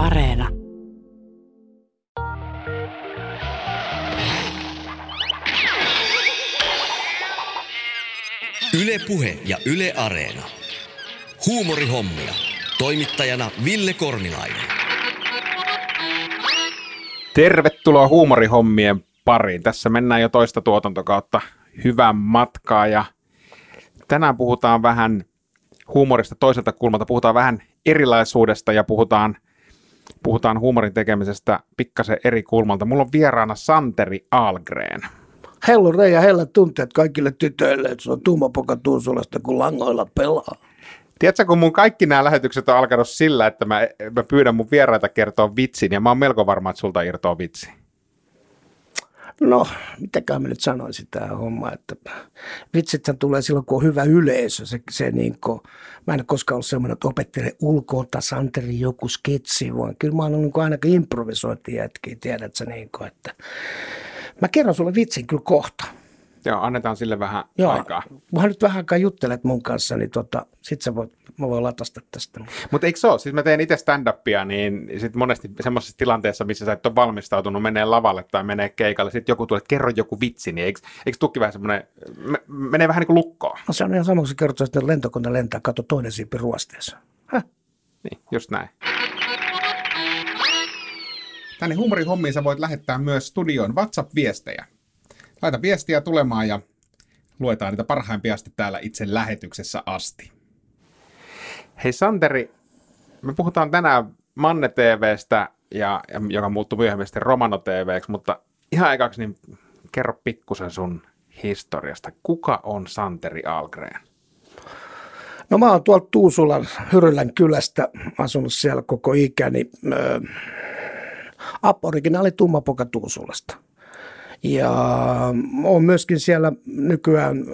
Areena. Yle Puhe ja Yle Areena. Huumorihommia. Toimittajana Ville Kornilainen. Tervetuloa huumorihommien pariin. Tässä mennään jo toista tuotantokautta hyvän matkaa ja tänään puhutaan vähän huumorista toiselta kulmalta, puhutaan vähän erilaisuudesta ja puhutaan, puhutaan huumorin tekemisestä pikkasen eri kulmalta. Mulla on vieraana Santeri Algren. Hellu Reija, hellä tunteet kaikille tytöille, että se on tummapoka Tuusulasta, kun langoilla pelaa. Tiedätkö, kun mun kaikki nämä lähetykset on alkanut sillä, että mä, mä pyydän mun vieraita kertoa vitsin, ja mä oon melko varma, että sulta irtoaa vitsi. No, mitäkään mä nyt sanoisin tämä homma, että vitsithän tulee silloin, kun on hyvä yleisö. Se, se niin kuin, mä en koskaan ollut semmoinen, että opettele ulkoa Santeri joku sketsi, vaan kyllä mä oon ollut niin ainakin improvisointijätkiä, tiedät sä niin kuin, että mä kerron sulle vitsin kyllä kohta. Joo, annetaan sille vähän Joo, aikaa. Mä nyt vähän aikaa juttelet mun kanssa, niin tota, sit sä voit, mä voin latasta tästä. Mutta eikö se ole? Siis mä teen itse stand-upia, niin sit monesti semmoisessa tilanteessa, missä sä et ole valmistautunut menee lavalle tai menee keikalle, sitten joku tulee, että kerro joku vitsi, niin eikö, eikö tukki vähän semmoinen, me, menee vähän niin kuin lukkoon? No se on ihan sama, kun sä kerrot, että lentokone lentää, kato toinen siipi ruosteessa. Häh? Niin, just näin. Tänne huumorihommiin sä voit lähettää myös studioon WhatsApp-viestejä. Laita viestiä tulemaan ja luetaan niitä parhaimpia sitten täällä itse lähetyksessä asti. Hei Santeri, me puhutaan tänään Manne TVstä, ja, ja, joka muuttui myöhemmin sitten Romano TVksi, mutta ihan ekaksi niin kerro pikkusen sun historiasta. Kuka on Santeri Algren? No mä oon tuolta Tuusulan Hyrylän kylästä asunut siellä koko ikäni. Öö, Aboriginaali tummapoka Tuusulasta. Ja olen myöskin siellä nykyään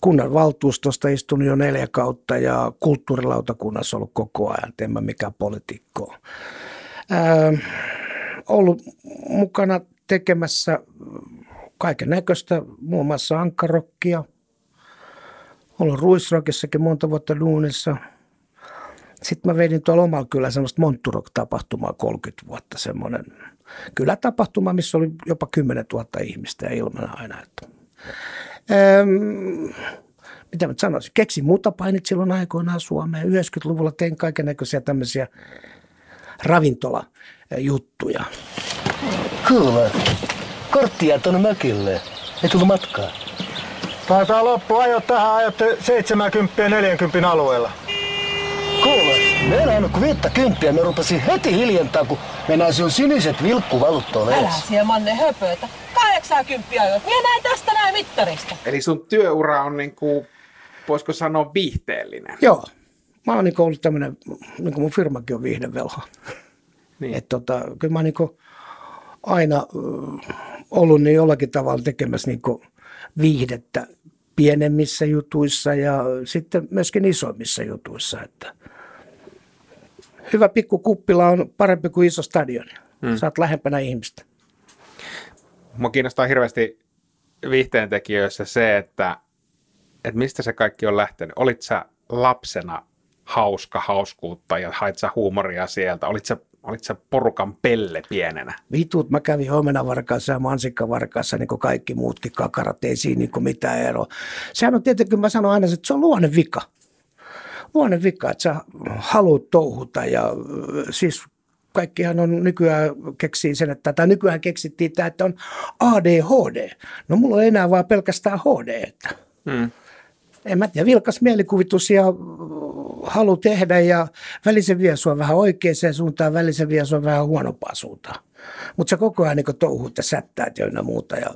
kunnan valtuustosta istunut jo neljä kautta ja kulttuurilautakunnassa ollut koko ajan, en mä mikään poliitikko. ollut mukana tekemässä kaiken näköistä, muun muassa ankarokkia. Ollut Ruisrokissakin monta vuotta duunissa. Sitten mä vedin tuolla omalla kyllä semmoista Montturok-tapahtumaa 30 vuotta, semmoinen kylätapahtuma, missä oli jopa 10 000 ihmistä ja ilmana aina. Että. Öm, mitä mä sanoisin, keksin muuta painit silloin aikoinaan Suomeen. 90-luvulla tein kaiken näköisiä tämmöisiä ravintolajuttuja. Kuule, korttia tuonne mökille. Ei tullut matkaa. Taitaa loppu. Ajo tähän, ajatte 70 ja 40 alueella. Kuule, me ei ajanut kuin viittä kymppiä. Me rupesin heti hiljentää, kun mennään sinun siniset vilkkuvalut tuolla Älä siellä Manne höpöitä. 80 ajoit. Minä näin tästä näin mittarista. Eli sun työura on niin kuin, voisiko sanoa viihteellinen? Joo, mä oon niin ollut tämmöinen, niin kuin mun firmakin on viihdevelho. Niin. Että tota, kyllä mä oon niin aina äh, ollut niin jollakin tavalla tekemässä niin viihdettä pienemmissä jutuissa ja sitten myöskin isommissa jutuissa. Että hyvä pikku kuppila on parempi kuin iso stadion. Hmm. Saat lähempänä ihmistä. Mua kiinnostaa hirveästi viihteen tekijöissä se, että, että mistä se kaikki on lähtenyt. Olit sä lapsena hauska hauskuutta ja hait sä huumoria sieltä? Olit sä, olit sä porukan pelle pienenä? Vitut, mä kävin omenavarkaassa ja mansikkavarkaassa, niin kuin kaikki muutkin kakarat, ei siinä niin mitään eroa. Sehän on tietenkin, mä sanon aina, että se on luonne vika. Luonne vika, että sä haluat touhuta ja äh, siis kaikkihan on nykyään keksii sen, että tai nykyään keksittiin tämä, että on ADHD. No mulla on enää vaan pelkästään HD. Että. Hmm. En mä tiedä, vilkas mielikuvitus ja äh, halu tehdä ja välisen vie sua vähän oikeaan suuntaan, välisen vie sua vähän huonompaan suuntaan. Mutta se koko ajan niin touhut ja sättäät ja muuta. Ja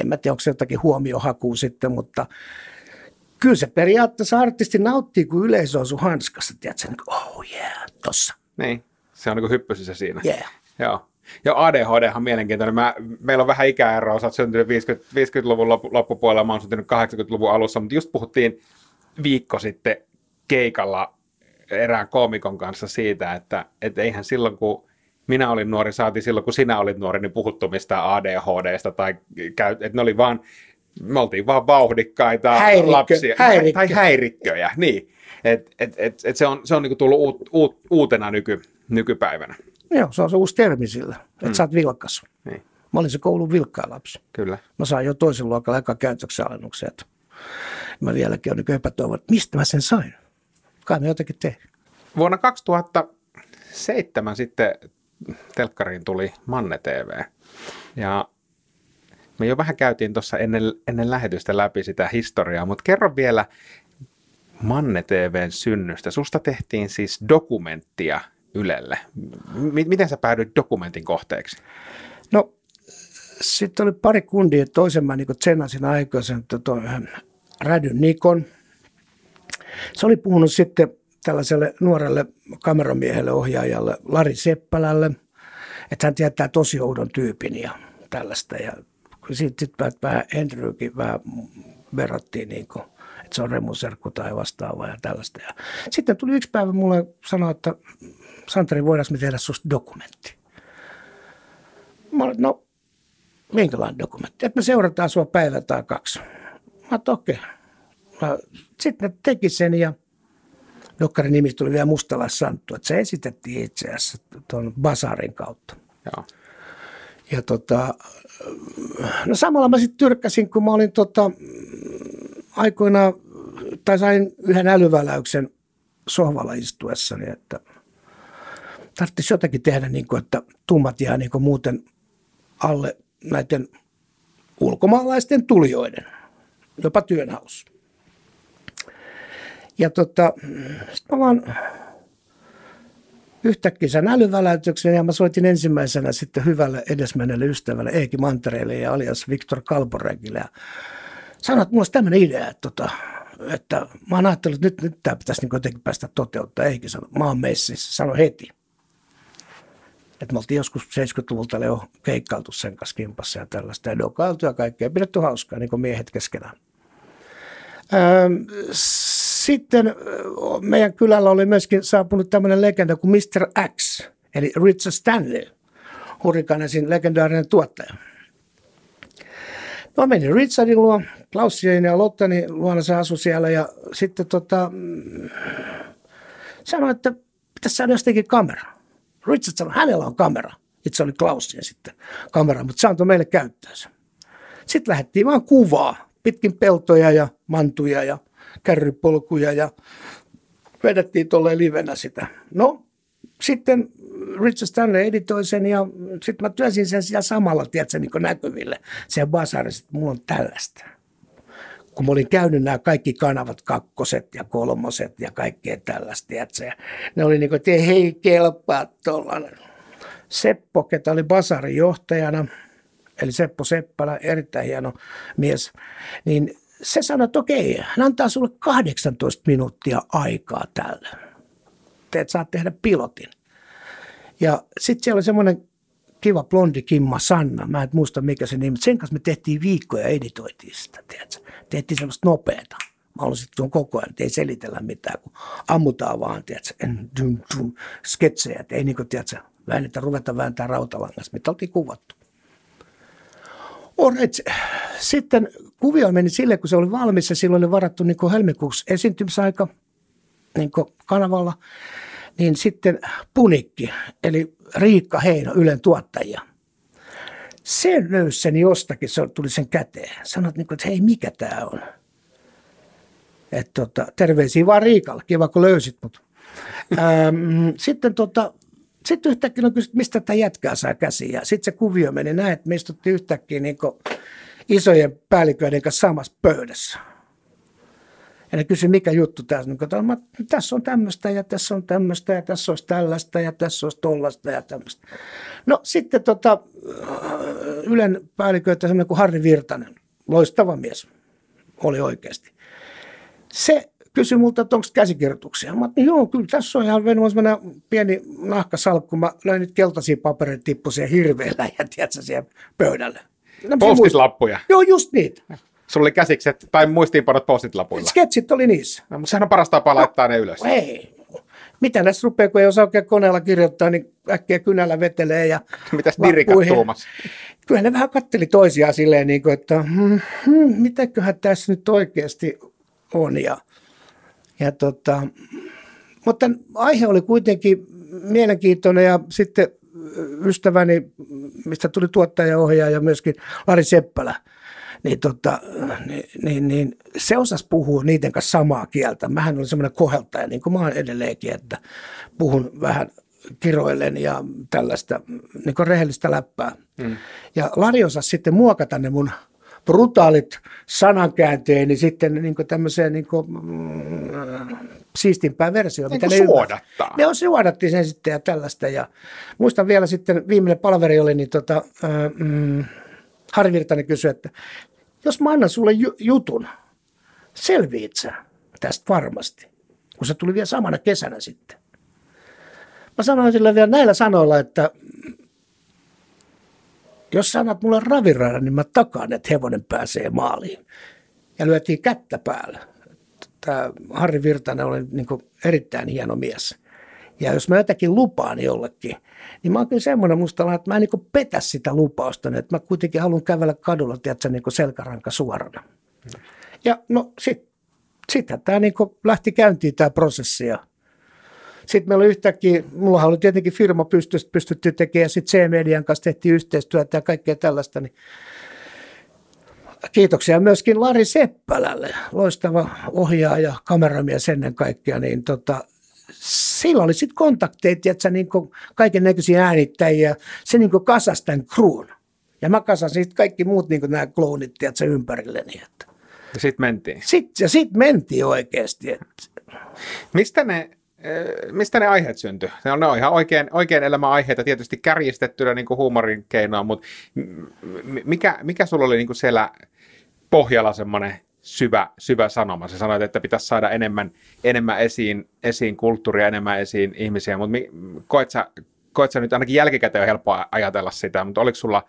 en mä tiedä, onko se jotakin huomiohakua sitten, mutta kyllä se periaatteessa artisti nauttii, kun yleisö on sun hanskassa. Tiedätkö, niin kuin, oh yeah, tossa. Niin, se on niin hyppysissä siinä. Yeah. Joo. Ja ADHD on mielenkiintoinen. Mä, meillä on vähän ikäeroa, sä oot syntynyt 50, 50-luvun loppu, loppupuolella, mä oon syntynyt 80-luvun alussa, mutta just puhuttiin viikko sitten keikalla erään koomikon kanssa siitä, että et eihän silloin kun minä olin nuori, saati silloin kun sinä olit nuori, niin puhuttu mistään ADHDsta tai käy, että ne oli vaan, me oltiin vaan vauhdikkaita Häirikkö- lapsia. häirikkö. Tai häirikköjä, niin. Et, et, et, et se on, se on niinku tullut uut, uut, uutena nyky, nykypäivänä. Joo, se on se uusi termi sillä, että mm. sä oot vilkas. Niin, Mä olin se koulun vilkkaa lapsi. kyllä. Mä sain jo toisen luokalla eka käytöksen alennuksen. Että mä vieläkin olen niin epätoivon, että mistä mä sen sain. Kai mä jotenkin tein. Vuonna 2007 sitten telkkariin tuli Manne TV. Ja me jo vähän käytiin tuossa ennen, ennen lähetystä läpi sitä historiaa, mutta kerro vielä Manne TVn synnystä. Susta tehtiin siis dokumenttia Ylelle. M- miten sä päädyit dokumentin kohteeksi? No, sitten oli pari kundia. Toisen mä niin tsenasin aikaisen että toi, Rädyn Nikon. Se oli puhunut sitten tällaiselle nuorelle kameramiehelle, ohjaajalle Lari Seppälälle, että hän tietää tosi oudon tyypin ja tällaista. Ja sitten sit vähän Henrykin vähän verrattiin, niin kuin, että se on remuserkku tai vastaava ja tällaista. Ja sitten tuli yksi päivä mulle sanoa, että Santeri, voidaanko me tehdä susta dokumentti? Mä olin, no minkälainen dokumentti? Että me seurataan sua päivä tai kaksi. Mä oon, okei. Okay. Sitten ne teki sen ja Dokkarin nimistä tuli vielä Mustalais Santtu, että se esitettiin itse asiassa tuon Basarin kautta. Joo. Ja tota, no samalla mä sitten tyrkkäsin, kun mä olin tota, aikoina, tai sain yhden älyväläyksen sohvalla istuessani, että tarvitsisi jotakin tehdä, niin kuin, että tummat jää niin kuin muuten alle näiden ulkomaalaisten tulijoiden, jopa työnhaussa. Ja tota, sit mä vaan yhtäkkiä sain älyväläytyksen ja mä soitin ensimmäisenä sitten hyvälle edesmenneelle ystävälle Eeki Mantereelle ja alias Viktor Kalporegille ja sanoin, että mulla olisi tämmöinen idea, että, tota, että mä oon ajatellut, että nyt, nyt tämä pitäisi niin jotenkin päästä toteuttaa. Eiki sanoi, mä oon messissä, sano heti. Että me oltiin joskus 70-luvulta jo keikkailtu sen kanssa kimpassa ja tällaista ja dokailtu ja kaikkea. Pidetty hauskaa, niin kuin miehet keskenään. Öö, sitten meidän kylällä oli myöskin saapunut tämmöinen legenda kuin Mr. X, eli Richard Stanley, Hurrikanesin legendaarinen tuottaja. No menin Richardin luo, Klausien ja Lottani luona se asui siellä ja sitten tota, mm, sanoi, että pitäisi saada jostakin kamera. Richard sanoi, hänellä on kamera. Itse oli Klausien sitten kamera, mutta se antoi meille käyttöönsä. Sitten lähdettiin vaan kuvaa, pitkin peltoja ja mantuja ja kärrypolkuja ja vedettiin tuolle livenä sitä. No, sitten Richard Stanley editoi sen ja sitten mä työsin sen siellä samalla, tiedätkö, niin näkyville. Siellä basarissa, että mulla on tällaista. Kun mä olin käynyt nämä kaikki kanavat, kakkoset ja kolmoset ja kaikkea tällaista, tiedätkö. Ne oli niin kuin, että hei kelpaa tuollainen. Seppo, ketä oli basarin johtajana, eli Seppo Seppälä, erittäin hieno mies, niin se sanoi, että okei, hän antaa sulle 18 minuuttia aikaa tälle. Te saat tehdä pilotin. Ja sitten siellä oli semmoinen kiva blondi Kimma Sanna, mä en muista mikä se nimi, sen kanssa me tehtiin viikkoja ja editoitiin sitä, tiedätkö? Tehtiin semmoista nopeata. Mä haluaisin tuon koko ajan, ei selitellä mitään, kun ammutaan vaan, tiedätkö, en, dum, dum, sketsejä, ei niin kuin, tiedätkö, väännetä, ruveta vääntää rautalangasta, mitä oltiin kuvattu. Alright. Sitten kuvio meni sille, kun se oli valmis ja silloin oli varattu niin helmikuussa esiintymisaika niin kanavalla, niin sitten Punikki, eli Riikka Heino, Ylen tuottaja. Se löysi sen jostakin, se tuli sen käteen. Sanoit, niin kuin, että hei, mikä tämä on? Et tota, terveisiä vaan Riikalle, kiva kun löysit mut. Ähm, sitten tota, sitten yhtäkkiä no kysyt, mistä tämä jätkää saa käsiä. Sitten se kuvio meni näin, että me istuttiin yhtäkkiä niin isojen päälliköiden kanssa samassa pöydässä. Ja ne kysyi, mikä juttu tässä on. Niin mä, tässä on tämmöistä ja tässä on tämmöistä ja tässä olisi tällaista ja tässä olisi tollasta ja tämmöistä. No sitten tota, Ylen päälliköitä semmoinen kuin Harri Virtanen, loistava mies, oli oikeasti. Se kysyi multa, että onko käsikirjoituksia. Mä että joo, kyllä tässä on ihan vennyt pieni nahkasalkku. Mä löin nyt keltaisia papereita tippuisia hirveellä ja tiedätkö, siellä pöydälle. No, Postitlappuja. Joo, just niitä. Sulla oli käsikset tai muistiinpanot postitlapuilla. Sketsit oli niissä. No, mutta sehän on paras tapa laittaa ne ylös. Ei. Mitä näissä rupeaa, kun ei osaa oikein koneella kirjoittaa, niin äkkiä kynällä vetelee. Ja Mitäs dirikat tuumas? Kyllä ne vähän katteli toisiaan silleen, niin kuin, että hmm, hmm, mitäköhän tässä nyt oikeasti on. Ja, Ja tota, mutta aihe oli kuitenkin mielenkiintoinen ja sitten ystäväni, mistä tuli tuottajaohjaaja ja myöskin Lari Seppälä, niin, tota, niin, niin, niin se osasi puhua niiden kanssa samaa kieltä. Mähän olin semmoinen koheltaja, niin kuin mä oon edelleenkin, että puhun vähän kiroillen ja tällaista niin kuin rehellistä läppää. Mm. Ja Lari osasi sitten muokata ne mun brutaalit sanankäänteeni niin sitten niin kuin tämmöiseen niin kuin, mm, siistimpään versioon. Niin mitä ne suodattaa. Ne on suodatti sen sitten ja tällaista. Ja muistan vielä sitten, viimeinen palveri oli, niin tota, mm, Harri Virtanen kysyi, että jos mä annan sulle ju- jutun, selviit sä tästä varmasti, kun se tuli vielä samana kesänä sitten. Mä sanoin sille vielä näillä sanoilla, että jos sanat mulle raviraada, niin mä takaan, että hevonen pääsee maaliin. Ja lyötiin kättä päällä. Tämä Harri Virtanen oli niin erittäin hieno mies. Ja jos mä jotakin lupaan jollekin, niin mä oon kyllä semmoinen mustala, että mä en niin petä sitä lupausta, että mä kuitenkin haluan kävellä kadulla, tiedätkö, niin selkäranka suorana. Ja no sit, sitten tämä niin lähti käyntiin tämä prosessi ja sitten meillä oli yhtäkkiä, mulla oli tietenkin firma pystytty, pystytty tekemään ja sitten C-median kanssa tehtiin yhteistyötä ja kaikkea tällaista, niin Kiitoksia myöskin Lari Seppälälle, loistava ohjaaja, kameramies ennen kaikkea, niin tota, sillä oli sitten kontakteet, että niin kaiken näköisiä äänittäjiä, se niin kasasi tämän kruun. Ja mä kasasin sitten kaikki muut niin nämä kloonit tiedätkö, ympärilleni. Että. Ja sitten mentiin. Sitten, ja sitten mentiin oikeasti. Että. Mistä ne mistä ne aiheet syntyi? Ne on, ne on ihan oikein, oikein elämän aiheita, tietysti kärjistettynä niin kuin huumorin keinoa, mutta mikä, mikä sulla oli niin kuin siellä pohjalla semmoinen syvä, syvä sanoma? Sä sanoit, että pitäisi saada enemmän, enemmän esiin, esiin kulttuuria, enemmän esiin ihmisiä, mutta koet sä, koet sä nyt ainakin jälkikäteen on helppoa ajatella sitä, mutta oliko sulla,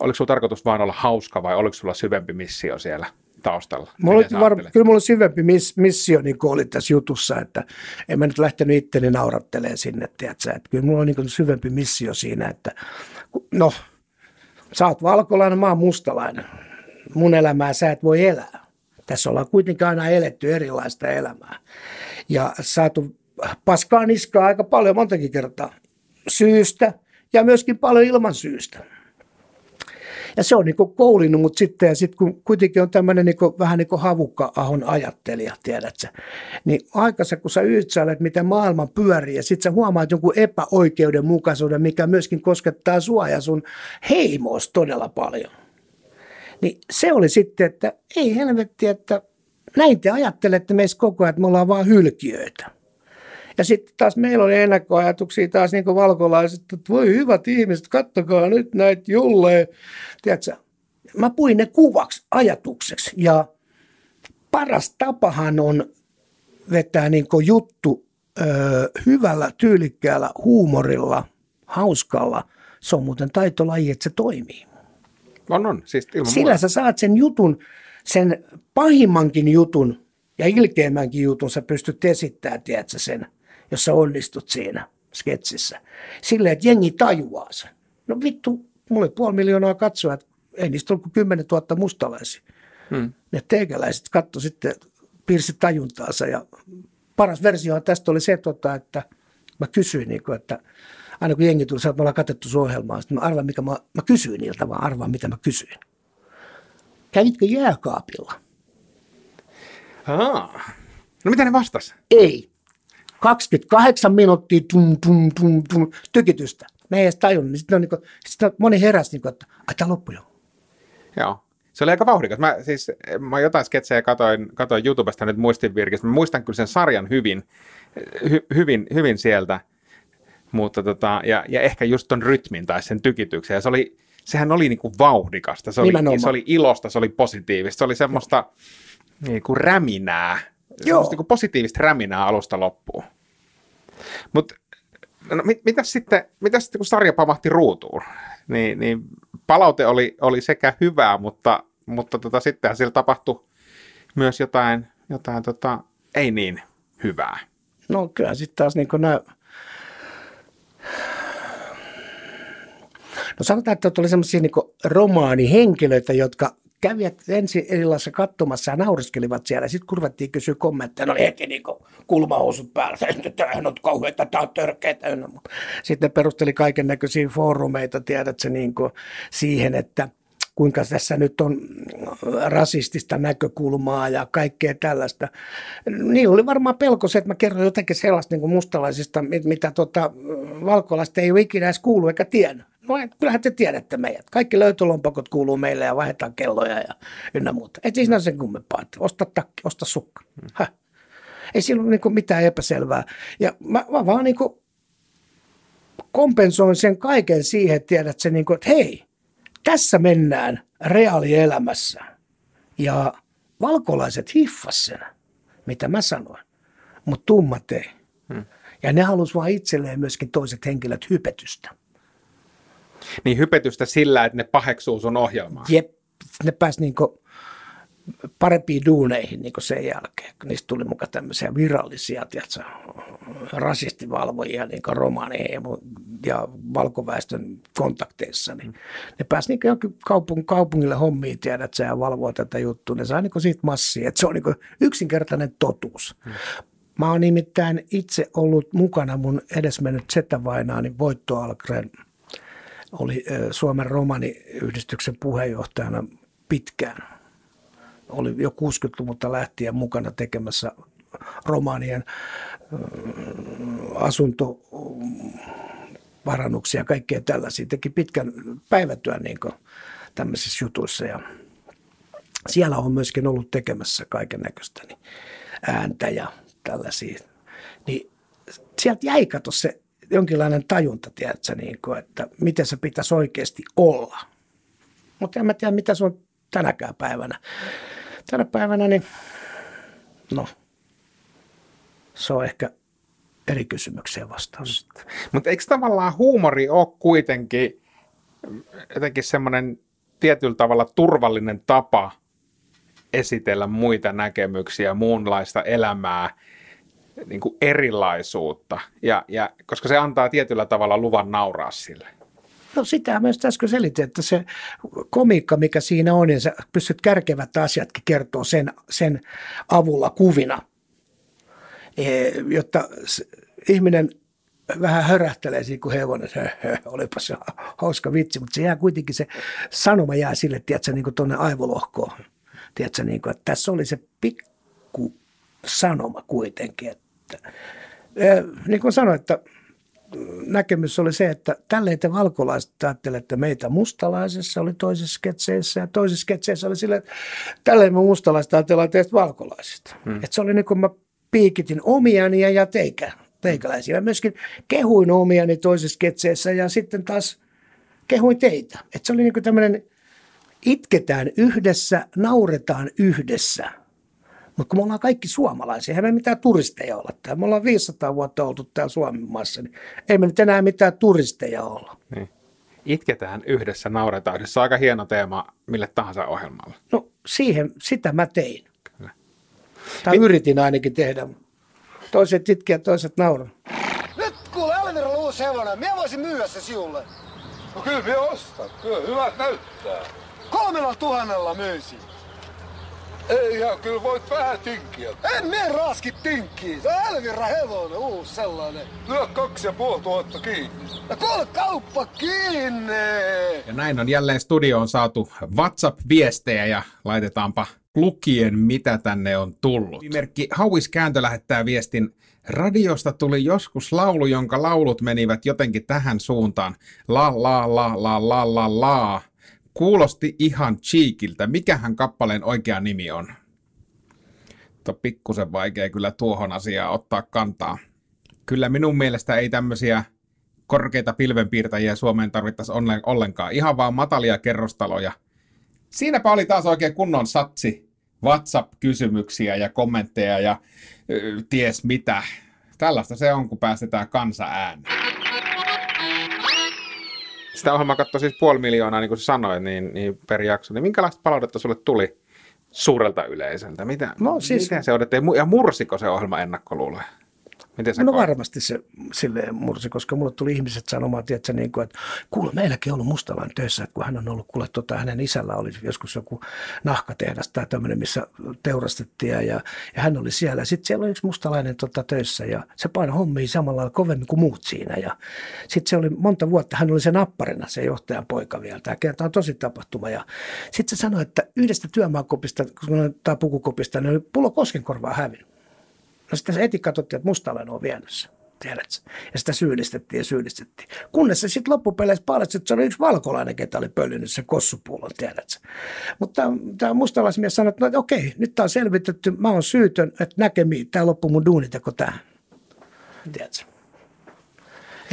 oliko sulla tarkoitus vain olla hauska vai oliko sulla syvempi missio siellä? Taustalla? Mulla oli var, kyllä mulla oli syvempi miss, missio niin oli tässä jutussa, että en mä nyt lähtenyt itteni naurattelemaan sinne, tiedätkö? että kyllä mulla on niin syvempi missio siinä, että no, sä oot valkolainen, mä oon mustalainen. Mun elämää sä et voi elää. Tässä ollaan kuitenkin aina eletty erilaista elämää. Ja saatu paskaa niskaa aika paljon montakin kertaa syystä ja myöskin paljon ilman syystä. Ja se on niin koulinut, mutta sitten ja sitten kun kuitenkin on tämmöinen niin vähän niin kuin havukka-ahon ajattelija, tiedätkö, niin aikaisemmin kun sä yhtsäilet, miten maailma pyörii ja sitten sä huomaat jonkun epäoikeudenmukaisuuden, mikä myöskin koskettaa sua ja sun heimoos todella paljon. Niin se oli sitten, että ei helvetti, että näin te ajattelette meissä koko ajan, että me ollaan vaan hylkiöitä. Ja sitten taas meillä oli ennakkoajatuksia taas niin kuin valkolaiset, että voi hyvät ihmiset, kattokaa nyt näitä julleja. Tiedätkö, mä puin ne kuvaksi, ajatukseksi. Ja paras tapahan on vetää niin kuin juttu ö, hyvällä, tyylikkäällä huumorilla, hauskalla. Se on muuten taitolaji, että se toimii. On, on. Siis Sillä muuta. sä saat sen jutun, sen pahimmankin jutun ja ilkeimmänkin jutun sä pystyt esittämään, tiedätkö, sen – jos sä onnistut siinä sketsissä. Silleen, että jengi tajuaa sen. No vittu, mulla oli puoli miljoonaa katsoa, että ei niistä ollut kuin 10 000 mustalaisia. Hmm. Ne teikäläiset katto sitten, piirsi tajuntaansa ja paras versio tästä oli se, tota, että mä kysyin, niin kuin, että aina kun jengi tuli, että me ollaan katsottu sun ohjelmaa, sitten mä arvaan, mikä mä, mä kysyin niiltä, vaan arvaan, mitä mä kysyin. Kävitkö jääkaapilla? Aa. No mitä ne vastas? Ei. 28 minuuttia tum, tum, tum, tum, tykitystä. Ne ei edes tajunnut. Niin sitten, on niin kuin, sitten moni heräsi, niin kuin, että ai tämä loppui jo. Joo. Se oli aika vauhdikas. Mä, siis, mä jotain sketsejä katoin, katoin YouTubesta nyt muistinvirkistä. Mä muistan kyllä sen sarjan hyvin, hy, hyvin, hyvin sieltä. Mutta tota, ja, ja, ehkä just ton rytmin tai sen tykityksen. Ja se oli, sehän oli niinku vauhdikasta. Se oli, se oli ilosta, se oli positiivista. Se oli semmoista niinku räminää Joo. Niin positiivista räminää alusta loppuun. Mutta no, mit, mitäs, sitten, mitäs sitten, kun sarja pamahti ruutuun, niin, niin palaute oli, oli sekä hyvää, mutta, mutta tota, sittenhän siellä tapahtui myös jotain, jotain tota, ei niin hyvää. No kyllä sitten taas niin nämä No sanotaan, että oli sellaisia niin romaanihenkilöitä, jotka kävijät ensin illassa katsomassa ja nauriskelivat siellä. Sitten kun ruvettiin kysyä kommentteja, ne oli heti niin kulmahousut päällä. Tämähän on kauheita, tämä on törkeitä. Sitten ne perusteli kaiken näköisiä foorumeita, tiedätkö, niin kuin siihen, että – kuinka tässä nyt on rasistista näkökulmaa ja kaikkea tällaista. Niillä oli varmaan pelko se, että mä kerron jotenkin sellaista niin kuin mustalaisista, mitä tota, valkolaista ei ole ikinä edes kuulu eikä tiennyt. No kyllähän te tiedätte meidät. Kaikki löytölompakot kuuluu meille ja vaihdetaan kelloja ja ynnä muuta. Et siinä sen kummempaa, että osta takki, osta sukka. Häh. Ei sillä ole niin mitään epäselvää. Ja mä, mä vaan niin kompensoin sen kaiken siihen, että tiedät se, niin kuin, että hei, tässä mennään reaalielämässä. Ja valkolaiset hiffas sen, mitä mä sanoin, mutta tummat ei. Hmm. Ja ne halusivat vain itselleen myöskin toiset henkilöt hypetystä. Niin hypetystä sillä, että ne paheksuu sun ohjelmaa. Jep, ne pääsi niinku parempiin duuneihin niin sen jälkeen. Niistä tuli mukaan tämmöisiä virallisia tiedätkö, rasistivalvojia niin romaaneihin ja valkoväestön kontakteissa. Niin ne pääsi niin johonkin kaupung- kaupungille hommiin, tiedät sä, ja valvoa tätä juttua. Ne saa niin siitä massia. Että se on niin yksinkertainen totuus. Hmm. Mä oon nimittäin itse ollut mukana mun edesmennyt Zeta-vainaani Voitto Algren oli Suomen romaniyhdistyksen puheenjohtajana pitkään oli jo 60-luvulta lähtien mukana tekemässä romaanien asuntovarannuksia ja kaikkea tällaisia. Teki pitkän päivätyön niin tämmöisissä jutuissa ja siellä on myöskin ollut tekemässä kaiken näköistä niin ääntä ja tällaisia. Niin sieltä jäi kato se jonkinlainen tajunta, tiedätkö, niin kuin, että miten se pitäisi oikeasti olla. Mutta en mä tiedä, mitä se on tänäkään päivänä tänä päivänä, niin no, se on ehkä eri kysymykseen vastaus. Mutta eikö tavallaan huumori ole kuitenkin jotenkin semmoinen tietyllä tavalla turvallinen tapa esitellä muita näkemyksiä, muunlaista elämää, niin kuin erilaisuutta, ja, ja, koska se antaa tietyllä tavalla luvan nauraa sille. No sitä myös äsken selitin, että se komiikka, mikä siinä on, ja sä pystyt kärkevät asiatkin kertoa sen, sen avulla kuvina, e, jotta ihminen vähän hörähtelee siinä kuin hevonen, että olipa se hauska vitsi, mutta se jää kuitenkin se sanoma jää sille, tiedätkö, niin kuin tuonne aivolohkoon. Tiedätkö, niin kuin, että tässä oli se pikku sanoma kuitenkin. Että, e, niin kuin sanoin, että näkemys oli se, että tälleen te valkolaiset ajattelette meitä mustalaisessa, oli toisessa sketseissä ja toisessa sketseissä oli sille, että tälleen me mustalaiset ajatellaan teistä valkolaisista. Hmm. Että se oli niin kuin mä piikitin omiani ja, ja teikä, teikäläisiä. Mä myöskin kehuin omiani toisessa sketseissä ja sitten taas kehuin teitä. Että se oli niin kuin tämmöinen itketään yhdessä, nauretaan yhdessä – mutta kun me ollaan kaikki suomalaisia, eihän me mitään turisteja olla täällä. Me ollaan 500 vuotta oltu täällä Suomen maassa, niin ei me nyt enää mitään turisteja olla. Niin. Itketään yhdessä, nauretaan yhdessä. Aika hieno teema mille tahansa ohjelmalle. No siihen, sitä mä tein. Kyllä. Tai Mit... yritin ainakin tehdä. Toiset itkeä, toiset nauraa. Nyt kuule Elvira uusi hevonen, minä voisin myydä se sinulle. No kyllä minä ostan, kyllä hyvät näyttää. Kolmella tuhannella myysin. Ei ihan, kyllä voit vähän tinkiä. En me raski tinkkiä. Se on Elvira hevonen, uusi sellainen. Lyö kaksi ja puoli tuhatta kiinni. Ja kuule kauppa kiinni! Ja näin on jälleen studioon saatu WhatsApp-viestejä ja laitetaanpa lukien, mitä tänne on tullut. Merkki Hauis Kääntö lähettää viestin. Radiosta tuli joskus laulu, jonka laulut menivät jotenkin tähän suuntaan. La la la la la la la. Kuulosti ihan cheekiltä. Mikähän kappaleen oikea nimi on? Tuo pikkusen vaikea kyllä tuohon asiaan ottaa kantaa. Kyllä minun mielestä ei tämmöisiä korkeita pilvenpiirtäjiä Suomeen tarvittaisi ollenkaan. Ihan vaan matalia kerrostaloja. Siinäpä oli taas oikein kunnon satsi. WhatsApp-kysymyksiä ja kommentteja ja ö, ties mitä. Tällaista se on, kun päästetään kansa ääneen sitä ohjelmaa katsoi siis puoli miljoonaa, niin kuin sanoit, niin, niin per jakso. Niin minkälaista palautetta sulle tuli suurelta yleisöltä? Mitä, no, siis, miten se odotti? Ja mursiko se ohjelma ennakkoluuloja? Miten sä No koet? varmasti se silleen mursi, koska mulle tuli ihmiset sanomaan, tiedätkö, niin kuin, että kuule, meilläkin on ollut mustalainen töissä, että kun hän on ollut, kuule, tota, hänen isällä oli joskus joku nahkatehdas tai tämmöinen, missä teurastettiin ja, ja hän oli siellä. Sitten siellä oli yksi mustalainen tota, töissä ja se painoi hommia samalla lailla kovemmin kuin muut siinä. Ja sitten se oli monta vuotta, hän oli se napparina, se johtajan poika vielä. Tämä tämä on tosi tapahtuma. Ja sitten se sanoi, että yhdestä työmaakopista tai pukukopista, niin oli pullo koskenkorvaa hävinnyt. No sitten se heti katsottiin, että mustalainen on sen. Tiedätkö? Ja sitä syyllistettiin ja syyllistettiin. Kunnes se sitten loppupeleissä paljastui, että se oli yksi valkolainen, ketä oli pöllinyt sen kossupullon, tiedätkö? Mutta tämä mustalaismies sanoi, että no, okei, nyt tämä on selvitetty, mä oon syytön, että näkemiin, tämä loppuu mun duuniteko tähän. Tiedätkö?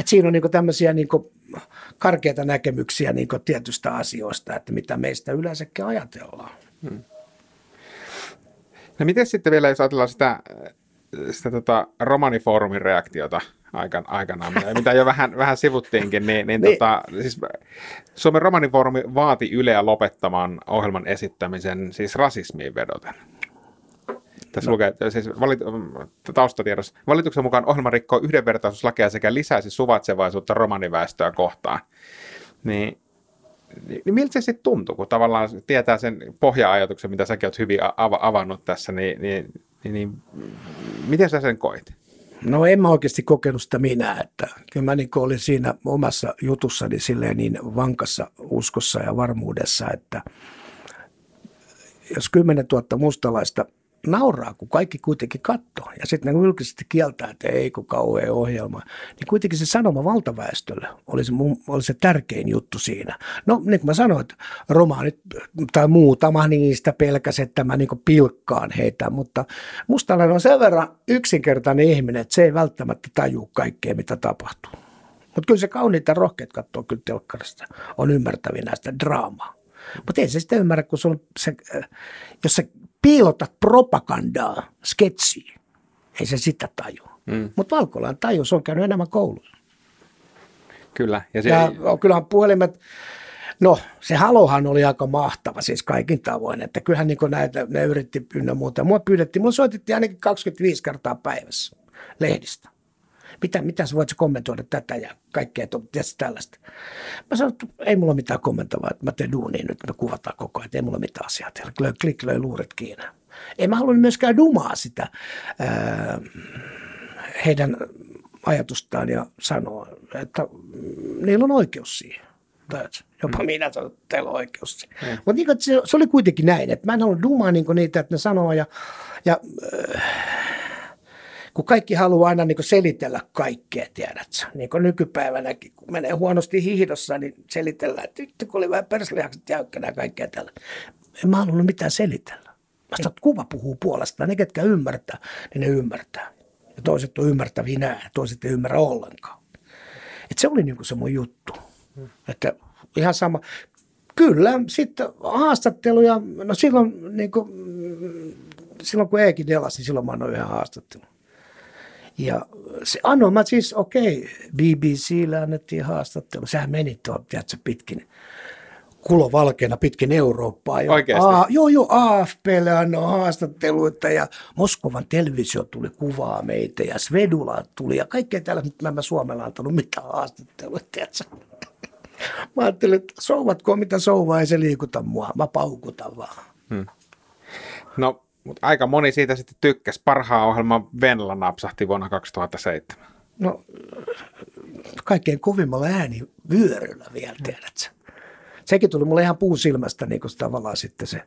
Et siinä on niinku tämmöisiä niinku karkeita näkemyksiä niinku tietystä asioista, että mitä meistä yleensäkin ajatellaan. No miten sitten vielä, jos ajatellaan sitä, sitä tota romanifoorumin reaktiota aikan, aikanaan, mitä jo vähän, vähän sivuttiinkin, niin, niin, Niin. Tota, siis Suomen romanifoorumi vaati Yleä lopettamaan ohjelman esittämisen siis rasismiin vedoten. Tässä no. lukee, siis valit, taustatiedossa. Valituksen mukaan ohjelma rikkoo yhdenvertaisuuslakeja sekä lisäisi suvaitsevaisuutta romaniväestöä kohtaan. Niin, niin niin miltä se sitten tuntuu, kun tavallaan tietää sen pohja-ajatuksen, mitä säkin olet hyvin av- avannut tässä, niin, niin, niin, niin miten sä sen koit? No en mä oikeasti kokenut sitä minä, että kyllä mä niin olin siinä omassa jutussani silleen niin vankassa uskossa ja varmuudessa, että jos 10 000 mustalaista nauraa, kun kaikki kuitenkin katsoo. Ja sitten ne julkisesti kieltää, että ei kun kauhea ohjelma. Niin kuitenkin se sanoma valtaväestölle oli se, oli se tärkein juttu siinä. No niin kuin mä sanoin, että romaanit tai muutama niistä pelkäsi, että mä niin pilkkaan heitä. Mutta mustalainen on sen verran yksinkertainen ihminen, että se ei välttämättä tajuu kaikkea, mitä tapahtuu. Mutta kyllä se kauniit ja rohkeat katsoo kyllä telkkarista, on ymmärtävinä sitä draamaa. Mutta ei se sitä ymmärrä, kun se, äh, jos sä piilotat propagandaa sketsiin, ei se sitä tajua. Mm. Mutta valkolaan taju, se on käynyt enemmän koulussa. Kyllä. Ja se, Ja no, kyllähän puhelimet, no se halohan oli aika mahtava siis kaikin tavoin, että kyllähän niin näitä, ne yritti ynnä muuta. Mua pyydettiin, mulla soitettiin ainakin 25 kertaa päivässä lehdistä. Mitä, mitä sä voit kommentoida tätä ja kaikkea tällaista. Mä sanoin, että ei mulla mitään kommentoivaa, että mä teen duunia nyt, me kuvataan koko ajan, että ei mulla mitään asiaa tehdä. Löi, klik löi luuret kiinni. Ei mä halunnut myöskään dumaa sitä ää, heidän ajatustaan ja sanoa, että niillä on oikeus siihen. Jopa minä sanon, että teillä on oikeus. Mm. Mutta niin, se, se, oli kuitenkin näin, että mä en ollut dumaa niin niitä, että ne sanoo ja, ja äh, kun kaikki haluaa aina niin selitellä kaikkea, tiedätkö? Niin kuin nykypäivänäkin, kun menee huonosti hiihdossa, niin selitellään, että nyt kun oli vähän perslihakset jäykkänä ja kaikkea tällä. En mä halunnut mitään selitellä. Mä sanoin, että kuva puhuu puolestaan. Ne, ketkä ymmärtää, niin ne ymmärtää. Ja toiset on ymmärtäviä nää, ja toiset ei ymmärrä ollenkaan. Et se oli niinku se mun juttu. Että ihan sama. Kyllä, sitten haastatteluja, no silloin, niin kuin, silloin kun Eekin delasi, niin silloin mä annoin yhden haastattelun. Ja se mä siis, okei, okay, BBClle annettiin haastattelu. Sehän meni tuo, tiedätkö, pitkin kulovalkeena pitkin Eurooppaa. Ja Oikeasti? A, joo, joo, AFPlle annoin haastatteluita ja Moskovan televisio tuli kuvaa meitä ja Svedula tuli ja kaikkea täällä, mutta mä en mä Suomella antanut mitään haastatteluita, tiedätkö? Mä ajattelin, että souvatko mitä souvaa, ei se liikuta mua, mä paukutan vaan. no, mutta aika moni siitä sitten tykkäsi. Parhaan ohjelman Venla napsahti vuonna 2007. No, kaikkein kovimmalla ääni vyöryllä vielä, tiedätkö? Sekin tuli mulle ihan puusilmästä niin kuin tavallaan sitten se.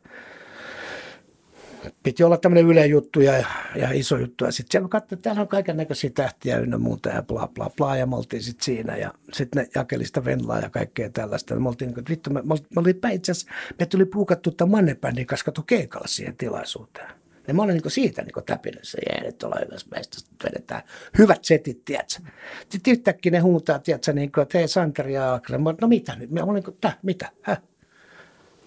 Piti olla tämmöinen yle juttu ja, ja iso juttu. Ja sitten siellä katsoin, että täällä on kaiken näköisiä tähtiä ynnä muuta ja bla bla bla. Ja me oltiin sitten siinä ja sitten ne jakeli sitä venlaa ja kaikkea tällaista. Ja me oltiin niin vittu, me, me, me oltiin itse asiassa, me tuli puukattu tämän Mannebändin kanssa kato keikalla siihen tilaisuuteen. Ja mä olin niin siitä niin täpinössä, jee, nyt ollaan hyvässä meistä, vedetään hyvät setit, tiedätkö. Sitten yhtäkkiä ne huutaa, tiedätkö, niin kuin, että hei Santeri ja Akre. Mä olin, no mitä nyt? Mä olin niin kuin, mitä? Häh?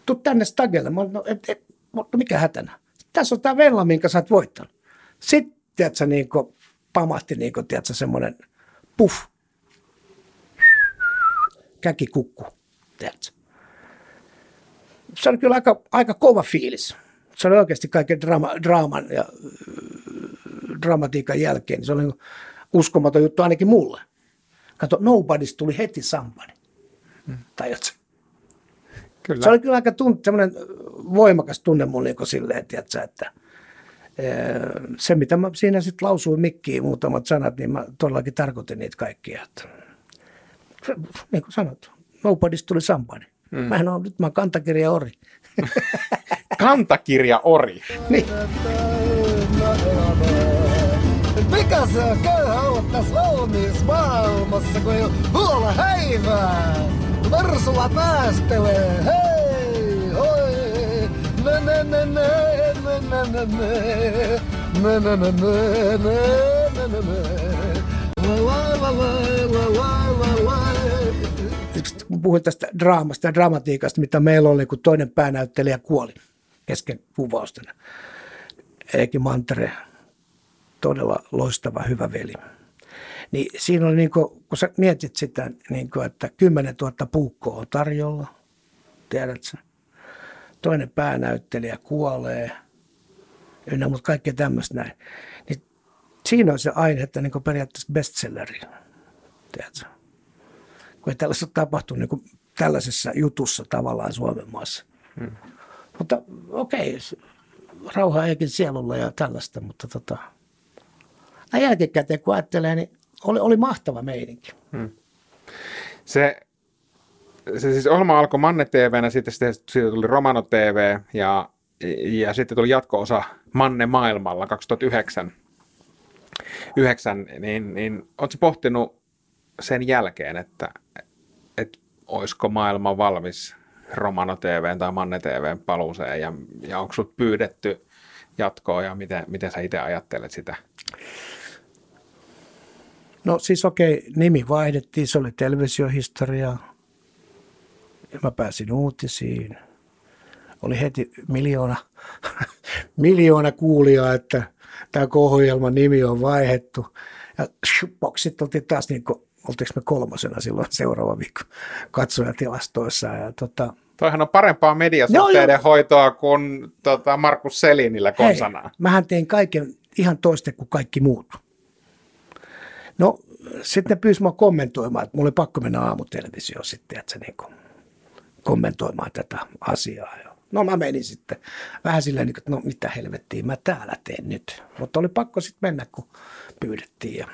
Tuu tänne stagelle. Mä olin, no, et, et, no mikä hätänä? Tässä on tämä Venla, minkä sä oot voittanut. Sitten, tiedätkö, niin kuin, pamahti, niin kuin, tiedätkö, semmoinen puff. Käkikukku, tiedätkö. Se oli kyllä aika, aika kova fiilis se oli oikeasti kaiken drama, draaman ja dramatiikan jälkeen, se oli uskomaton juttu ainakin mulle. Kato, Nobody's tuli heti Somebody. Hmm. Tajutko? Kyllä. Se oli kyllä aika tunt, semmoinen voimakas tunne mulle niin silleen, tiiätkö, että eh, se, mitä mä siinä sitten lausuin mikkiin muutamat sanat, niin mä todellakin tarkoitin niitä kaikkia. Että, niin kuin sanot, nobody's tuli somebody. Mm. Mähän on, nyt mä oon kantakirja ori. Kantakirja Ori. niin. Mikä se on köyhä olla tässä valmiissa maailmassa, kun ei ole huola häivää? Ne, ne, ne. La, la, la, la, la, la, la, la. Yksi, kun puhuin tästä draamasta ja dramatiikasta, mitä meillä oli, kun toinen päänäyttelijä kuoli kesken kuvausten. Eiki Mantere, todella loistava, hyvä veli. Niin siinä oli, niin kuin, kun sä mietit sitä, niin kuin, että 10 000 puukkoa on tarjolla, tiedätkö? Toinen päänäyttelijä kuolee, ynnä mutta kaikkea tämmöistä näin. Niin siinä on se aihe, että niin periaatteessa bestselleri, tiedätkö? kun ei tällaista tapahtu niin kuin tällaisessa jutussa tavallaan Suomen maassa. Hmm. Mutta okei, rauha eikin sielulla ja tällaista, mutta tota, näin jälkikäteen kun ajattelee, niin oli, oli mahtava meininki. Se, se siis ohjelma alkoi Manne TVnä, sitten sitten siitä tuli Romano TV ja, ja sitten tuli jatko-osa Manne maailmalla 2009. 9, niin, niin oletko pohtinut sen jälkeen, että, että olisiko maailma valmis Romano TVn tai Manne TVn paluuseen ja, ja onko sinut pyydetty jatkoa ja miten, miten sä itse ajattelet sitä? No siis okei, nimi vaihdettiin, se oli televisiohistoria. Ja mä pääsin uutisiin. Oli heti miljoona, miljoona kuulijaa, että tämä ohjelman nimi on vaihdettu. Ja sitten oltiin taas niin kuin, oltiinko me kolmosena silloin seuraava viikko katsojatilastoissa. Ja tota, Toihan on parempaa mediasuhteiden hoitoa kuin tota, Markus Selinillä konsanaan. Hei, mähän tein kaiken ihan toista kuin kaikki muut. No, sitten ne pyysi mua kommentoimaan, että mulla oli pakko mennä aamutelevisioon sitten, että se niin kuin kommentoimaan tätä asiaa. No mä menin sitten vähän silleen, niin kuin, että no mitä helvettiä mä täällä teen nyt. Mutta oli pakko sitten mennä, kun pyydettiin. Ja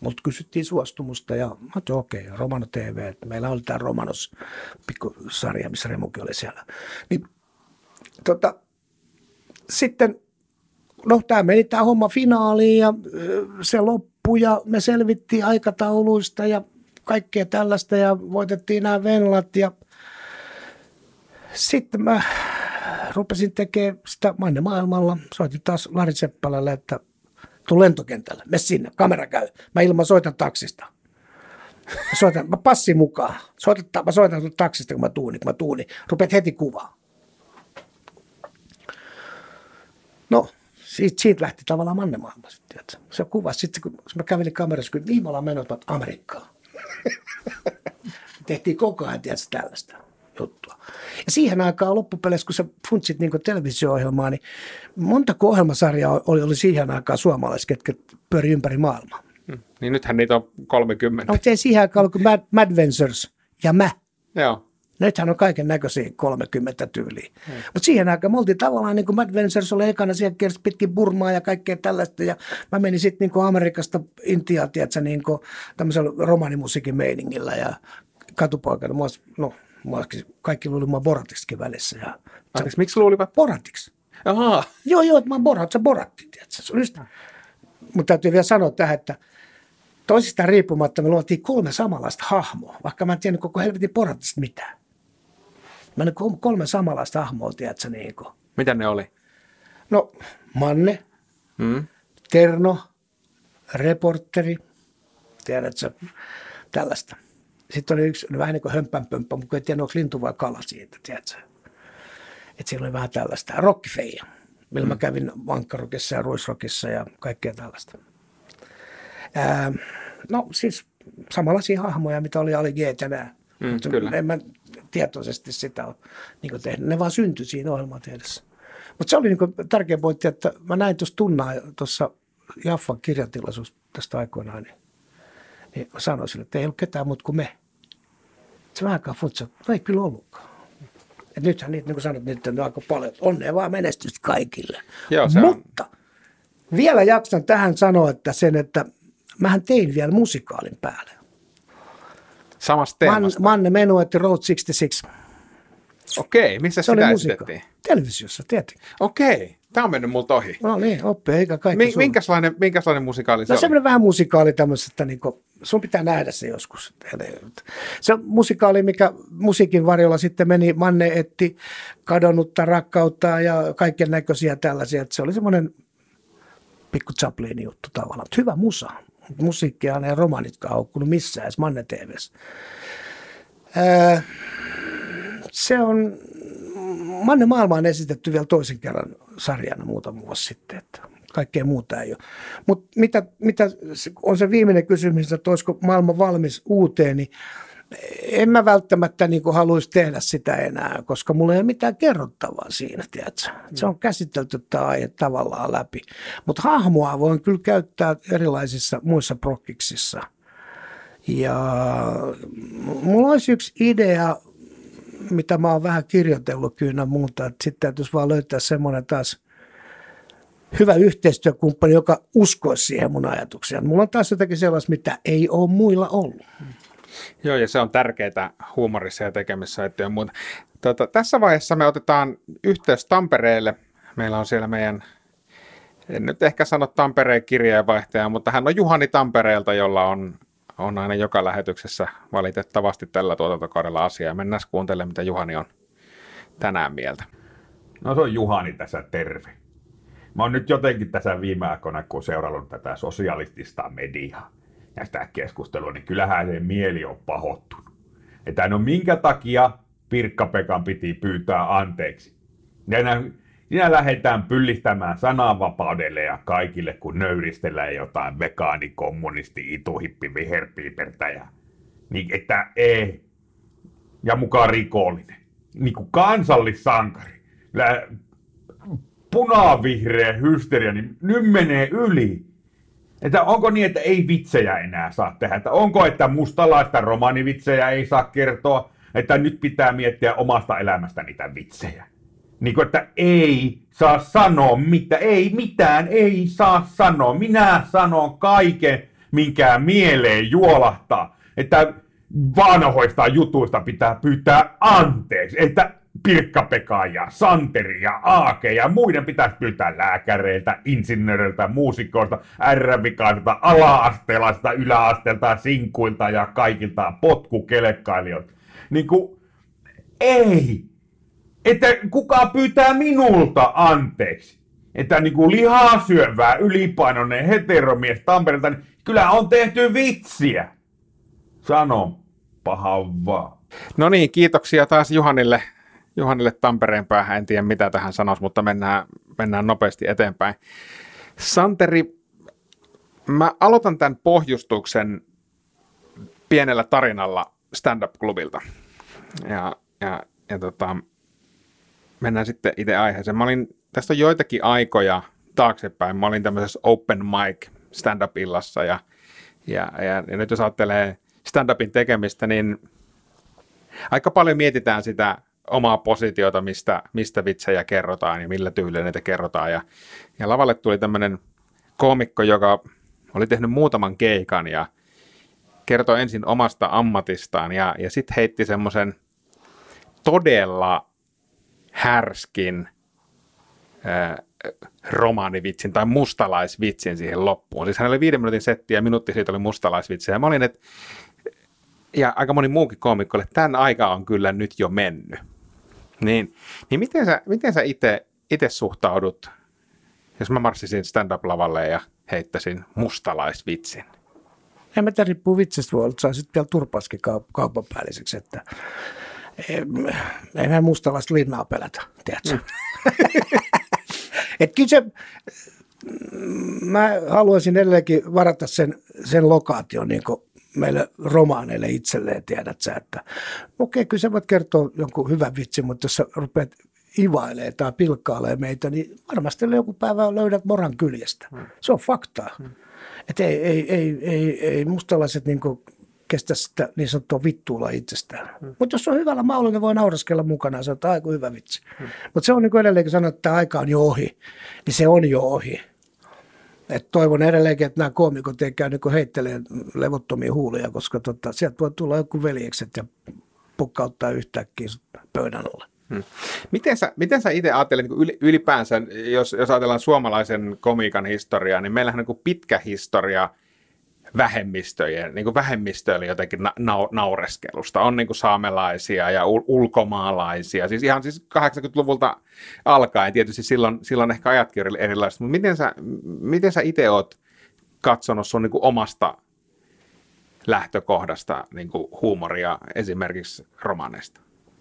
multa kysyttiin suostumusta ja mä okei, okay, Romano TV. Että meillä oli tämä Romanos pikkusarja, missä Remukin oli siellä. Niin, tota, sitten, no tämä meni tämä homma finaaliin ja se loppui ja me selvittiin aikatauluista ja kaikkea tällaista ja voitettiin nämä venlat ja sitten mä rupesin tekemään sitä Manne maailmalla. Soitin taas Lari Seppälälle, että tuu lentokentälle, me sinne, kamera käy. Mä ilman soitan taksista. Mä soitan, mä passin mukaan. Soitan, mä soitan taksista, kun mä tuun, kun mä tuun, niin heti kuvaa. No, siitä, siitä lähti tavallaan Manne maailma sitten. tiedätkö. Se kuvasi sitten, kun mä kävelin kamerassa, kun viime ollaan mennyt Amerikkaan. Tehtiin koko ajan, tiedätkö, tällaista juttua. Ja siihen aikaan loppupeleissä, kun sä funtsit niin televisio-ohjelmaa, niin monta ohjelmasarjaa oli, oli siihen aikaan suomalaiset, ketkä pyöri ympäri maailmaa. Niin nythän niitä on 30. No, mutta ei siihen aikaan ollut kuin Mad, Mad Ventures ja mä. Joo. Nythän on kaiken näköisiä 30 tyyliä. Hmm. Mutta siihen aikaan me oltiin tavallaan, niin kuin Mad Ventures oli ekana, siellä kiersi pitkin Burmaa ja kaikkea tällaista. Ja mä menin sitten niin Amerikasta Intiaan, tiedätkö, niin kuin tämmöisellä romanimusiikin meiningillä ja katupoikana. Mua, no, mua, kaikki luuli mua Boratiksikin välissä. Ja Anteeksi, miksi luulivat? Boratiksi. Ahaa. Joo, joo, että mä oon Borat, se Boratti, tiedätkö. Se on just... Mutta täytyy vielä sanoa tähän, että toisistaan riippumatta me luotiin kolme samanlaista hahmoa, vaikka mä en tiennyt koko helvetin Boratista mitään. Mä nyt kolme samanlaista hahmoa, tiedätkö, niin kuin. Mitä ne oli? No, Manne, Hmm? Terno, reporteri, tiedätkö, tällaista. Sitten oli yksi, oli vähän niin kuin hömpänpömppä, mutta ei tiennyt, onko lintu vai kala siitä, tiedätkö. Että siellä oli vähän tällaista. Rockifeija, millä mä kävin Vankkarokissa ja Ruisrokissa ja kaikkea tällaista. Ää, no siis samanlaisia hahmoja, mitä oli Ali G nämä. Mm, kyllä. En mä tietoisesti sitä ole niin tehnyt. Ne vaan syntyi siinä ohjelmaa tehdessä. Mutta se oli niin tärkeä pointti, että mä näin tuossa tunnaa tuossa Jaffan kirjatilaisuus tästä aikoinaan, niin Niin mä sanoin sille, että ei ollut ketään muuta kuin me. Se vähän aikaa funtsi, että no ei kyllä ollutkaan. Et nythän niitä, niin kuin sanot, niitä on aika paljon. Onnea vaan menestystä kaikille. Joo, se on- Mutta vielä jaksan tähän sanoa, että sen, että mähän tein vielä musikaalin päälle. Samasta Man, teemasta. Manne Menuetti Road 66. Okei, missä Se sitä esitettiin? Televisiossa, tietenkin. Okei, tämä on mennyt multa ohi. No niin, oppi, eikä kaikki Mi- minkäslainen, minkäslainen musikaali se No semmoinen vähän musikaali tämmöisestä, niin kuin, sun pitää nähdä se joskus. Se on musikaali, mikä musiikin varjolla sitten meni, Manne etti kadonnutta rakkautta ja kaiken näköisiä tällaisia. Että se oli semmoinen pikku Chaplinin juttu tavallaan. Hyvä musa. Musiikkia ei romanitkaan haukkunut missään, edes Manne TVssä. Se on, Manne Maailma on esitetty vielä toisen kerran sarjana muutama vuosi sitten, että kaikkea muuta ei ole. Mutta mitä, mitä on se viimeinen kysymys, että olisiko maailma valmis uuteen, niin en mä välttämättä niin kuin haluaisi tehdä sitä enää, koska mulla ei ole mitään kerrottavaa siinä, tiedätkö? Se on käsitelty tämä aihe tavallaan läpi. Mutta hahmoa voin kyllä käyttää erilaisissa muissa prokkiksissa. Ja mulla olisi yksi idea, mitä mä oon vähän kirjoitellut kyllä muuta, että sitten täytyisi vaan löytää semmoinen taas hyvä yhteistyökumppani, joka uskoisi siihen mun ajatukseen. Mulla on taas jotakin sellaista, mitä ei ole muilla ollut. Joo, ja se on tärkeää huumorissa ja tekemisessä että muuta. Tota, tässä vaiheessa me otetaan yhteys Tampereelle. Meillä on siellä meidän, en nyt ehkä sano Tampereen kirjeenvaihtaja, mutta hän on Juhani Tampereelta, jolla on, on aina joka lähetyksessä valitettavasti tällä tuotantokaudella asiaa. Mennään kuuntelemaan, mitä Juhani on tänään mieltä. No se on Juhani tässä terve. Mä oon nyt jotenkin tässä viime aikoina, kun seurannut tätä sosialistista mediaa ja sitä keskustelua, niin kyllähän se mieli on pahoittunut. Että no minkä takia Pirkka-Pekan piti pyytää anteeksi. Ja nä- Siinä lähdetään pyllistämään sananvapaudelle ja kaikille, kun nöyristellään jotain vegaani, kommunisti, ituhippi, viherpiipertäjä. Niin että ei. Ja mukaan rikollinen. Niin kuin kansallissankari. Punavihreä hysteria, niin nyt menee yli. Että onko niin, että ei vitsejä enää saa tehdä? Että onko, että mustalaista romanivitsejä ei saa kertoa? Että nyt pitää miettiä omasta elämästä niitä vitsejä. Niin kuin, että ei saa sanoa mitä, ei mitään, ei saa sanoa. Minä sanon kaiken, minkä mieleen juolahtaa. Että vanhoista jutuista pitää pyytää anteeksi. Että Pirkka-Pekka ja Santeri ja Aake ja muiden pitäisi pyytää lääkäreiltä, insinööreiltä, muusikoilta, ärrävikaisilta, ala-asteelaisilta, yläasteelta, sinkuilta ja kaikilta potkukelekkailijoilta. Niin kuin, ei. Että kuka pyytää minulta anteeksi. Että niin kuin lihaa syövää ylipainoinen heteromies Tampereelta, niin kyllä on tehty vitsiä. Sano paha vaan. No niin, kiitoksia taas Juhanille, Juhanille Tampereen päähän. En tiedä mitä tähän sanoisi, mutta mennään, mennään nopeasti eteenpäin. Santeri, mä aloitan tämän pohjustuksen pienellä tarinalla stand-up-klubilta. Ja, ja, ja tota, mennään sitten itse aiheeseen. Mä olin, tästä on joitakin aikoja taaksepäin. Mä olin tämmöisessä open mic stand-up-illassa ja, ja, ja, ja nyt jos ajattelee stand-upin tekemistä, niin aika paljon mietitään sitä omaa positiota, mistä, mistä vitsejä kerrotaan ja millä tyylillä niitä kerrotaan. Ja, ja lavalle tuli tämmöinen koomikko, joka oli tehnyt muutaman keikan ja kertoi ensin omasta ammatistaan ja, ja sitten heitti semmoisen todella härskin ää, romaanivitsin tai mustalaisvitsin siihen loppuun. Siis hänellä oli viiden minuutin setti ja minuutti siitä oli mustalaisvitsi. Ja mä olin, että ja aika moni muukin koomikko, että tämän aika on kyllä nyt jo mennyt. Niin, niin miten sä, miten sä ite suhtaudut, jos mä marssisin stand-up-lavalle ja heittäisin mustalaisvitsin? En mä tiedä, riippuu vitsistä, voi olla, saa sitten vielä turpaskin kaup- kaupan päälliseksi, että ei meidän mustalaista linnaa pelätä, tiedätkö? Et kyllä se, mä haluaisin edelleenkin varata sen, sen lokaation niin meille romaaneille itselleen, tiedät sä, että okei, kyllä sä voit kertoa jonkun hyvän vitsin, mutta jos sä rupeat ivailee tai pilkkailee meitä, niin varmasti joku päivä löydät moran kyljestä. Se on faktaa. Että ei, ei, ei, ei, ei mustalaiset niin kestä sitä niin sanottua vittuulla itsestään. Hmm. Mutta jos on hyvällä maulla, niin voi nauraskella mukana ja sanoa, että aiku hyvä vitsi. Hmm. Mutta se on niin edelleenkin sanoa, että aika on jo ohi, niin se on jo ohi. Et toivon edelleenkin, että nämä koomikot ei käy niin heittelee levottomia huulia, koska tota, sieltä voi tulla joku veljekset ja pukkauttaa yhtäkkiä pöydän alle. Hmm. Miten sä, miten sä itse ajattelet niin ylipäänsä, jos, jos ajatellaan suomalaisen komiikan historiaa, niin meillähän on niin pitkä historia vähemmistöjen, niin kuin vähemmistöille jotenkin na- na- naureskelusta. On niin kuin saamelaisia ja ul- ulkomaalaisia, siis ihan siis 80-luvulta alkaen. Tietysti silloin, silloin ehkä ajatkin erilaiset, mutta miten sä, miten sä itse oot katsonut sun niin kuin omasta lähtökohdasta niin kuin huumoria esimerkiksi romaneista?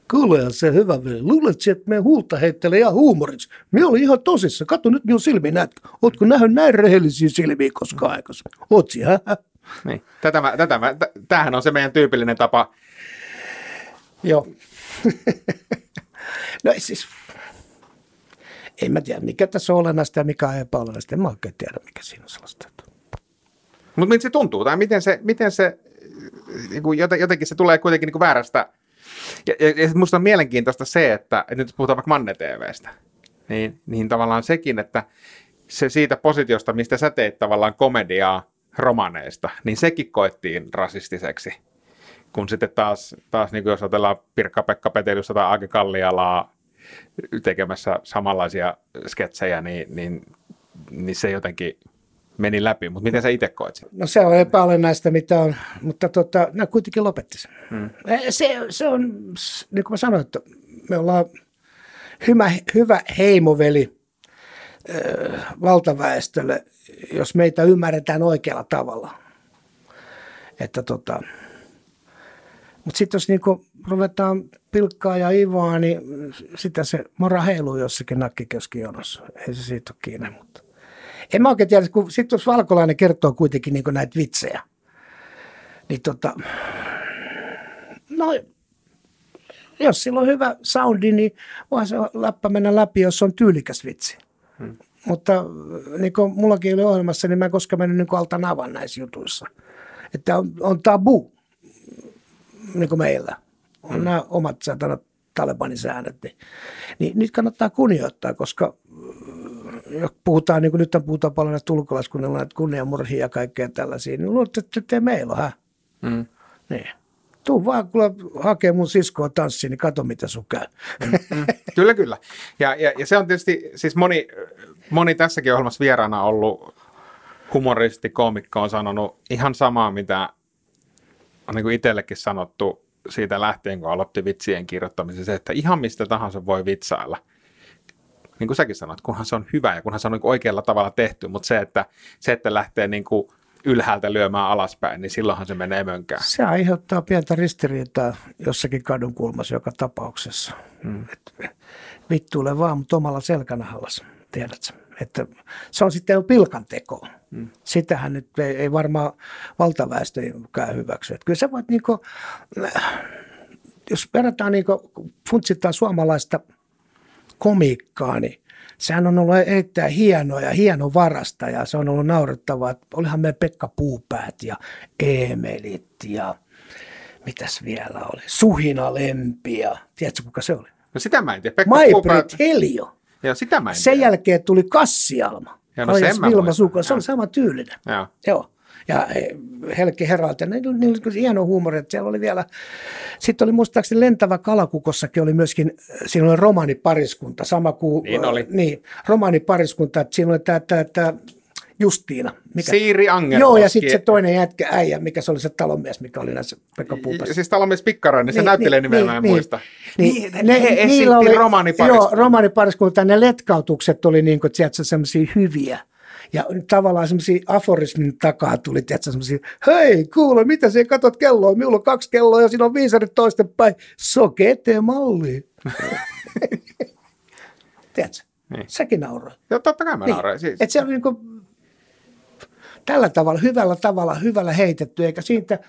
Kyllä se hyvä veli. Luulet että me huulta heittelee ihan huumoriksi. Me oli ihan tosissa. Katso nyt minun silmiin näet. Ootko nähnyt näin rehellisiä silmiä koskaan aikaisemmin? Ootsi, hä? Niin. Tätä mä, tätä mä, t- tämähän on se meidän tyypillinen tapa. Joo. no siis, en mä tiedä, mikä tässä on olennaista ja mikä on epäolennaista. En mä oikein tiedä, mikä siinä on sellaista. Mutta miten se tuntuu? Tai miten se, miten se niin kuin jotenkin se tulee kuitenkin niin kuin väärästä ja, ja, ja musta on mielenkiintoista se, että, että nyt puhutaan vaikka Manne TVstä, niin, niin tavallaan sekin, että se siitä positiosta, mistä sä teet tavallaan komediaa romaneista, niin sekin koettiin rasistiseksi. Kun sitten taas, taas niin kuin jos ajatellaan Pirkka-Pekka Peteliusta tai Aake Kallialaa tekemässä samanlaisia sketsejä, niin, niin, niin se jotenkin meni läpi, mutta miten sä itse koet sen? No se on epäolennaista, mitä on, mutta tota, ne kuitenkin lopetti sen. Hmm. Se, se on, niin kuin mä sanoin, että me ollaan hyvä, hyvä heimoveli äh, valtaväestölle, jos meitä ymmärretään oikealla tavalla. Että tota, mutta sitten jos niinku ruvetaan pilkkaa ja ivaa, niin sitä se mora heiluu jossakin nakkikeskijonossa. Ei se siitä ole kiinni, mutta en mä oikein tiedä, kun sitten jos Valkolainen kertoo kuitenkin niin näitä vitsejä, niin tota, no jos sillä on hyvä soundi, niin voi se läppä mennä läpi, jos on tyylikäs vitsi. Hmm. Mutta niin kuin mullakin oli ohjelmassa, niin mä en koskaan mennyt niin alta navan näissä jutuissa. Että on, on tabu, niin kuin meillä. On hmm. nämä omat satanat Talebanin säännöt. Niin, niin nyt kannattaa kunnioittaa, koska puhutaan, niin kuin nyt puhutaan paljon näistä ulkolaiskunnilla, näitä kunniamurhia ja kaikkea tällaisia, niin luulet, että te meillä on, hä? Mm. Niin. Tuu vaan kuule hakee mun siskoa tanssiin, niin kato mitä sun käy. Mm-hmm. kyllä, kyllä. Ja, ja, ja, se on tietysti, siis moni, moni tässäkin ohjelmassa vieraana ollut humoristi, koomikko on sanonut ihan samaa, mitä on niin kuin itsellekin sanottu siitä lähtien, kun aloitti vitsien kirjoittamisen, se, että ihan mistä tahansa voi vitsailla – niin kuin säkin sanoit, kunhan se on hyvä ja kunhan se on niin oikealla tavalla tehty, mutta se, että, se, että lähtee niin kuin ylhäältä lyömään alaspäin, niin silloinhan se menee mönkään. Se aiheuttaa pientä ristiriitaa jossakin kadun kulmassa joka tapauksessa. Hmm. Et, vittuille vaan, mutta omalla selkänahallassa, tiedätkö? Että se on sitten jo pilkan teko. Hmm. Sitähän nyt ei, ei varmaan valtaväestö hyväksy. Että kyllä sä voit niinku, jos verrataan niinku, funtsitaan suomalaista – komiikkaa, niin sehän on ollut erittäin hienoa ja hieno varasta ja se on ollut naurettavaa. Olihan me Pekka Puupäät ja Eemelit ja mitäs vielä oli, Suhina Lempi ja tiedätkö kuka se oli? No sitä mä en tiedä. Pekka Puupäät. Helio. Joo, sitä mä en Sen tiedä. jälkeen tuli Kassialma. Ja no sen Vilma. Se oli sama tyylinen. Joo. Joo ja Helki Heralta. Ne, ne oli hieno huumori, että siellä oli vielä, sitten oli muistaakseni Lentävä Kalakukossakin oli myöskin, siinä oli romaanipariskunta, sama kuin, niin, oli. niin romaanipariskunta, että siinä oli tämä, tämä, tämä Justiina. Mikä? Siiri Anger. Joo, ja sitten se toinen jätkä äijä, mikä se oli se talonmies, mikä oli näissä Pekka Puupassa. Siis talonmies Pikkarainen, niin se niin, näyttelee niin, nimeä, mä en niin, muista. Niin, niin, ne, ne niillä oli. Joo, romaanipariskunta, ne letkautukset oli niin kuin, tiedätkö, semmoisia hyviä. Ja tavallaan semmoisia aforismin takaa tuli, tiedätkö, semmoisia, hei kuule, mitä sä katot kelloa, minulla on kaksi kelloa ja siinä on viisarit toistenpäin, soke eteen malli. tiedätkö, niin. säkin nauroit. Joo, totta kai mä niin. nauroin. Siis. Että se oli niin kuin, tällä tavalla, hyvällä tavalla, hyvällä heitetty, eikä siitä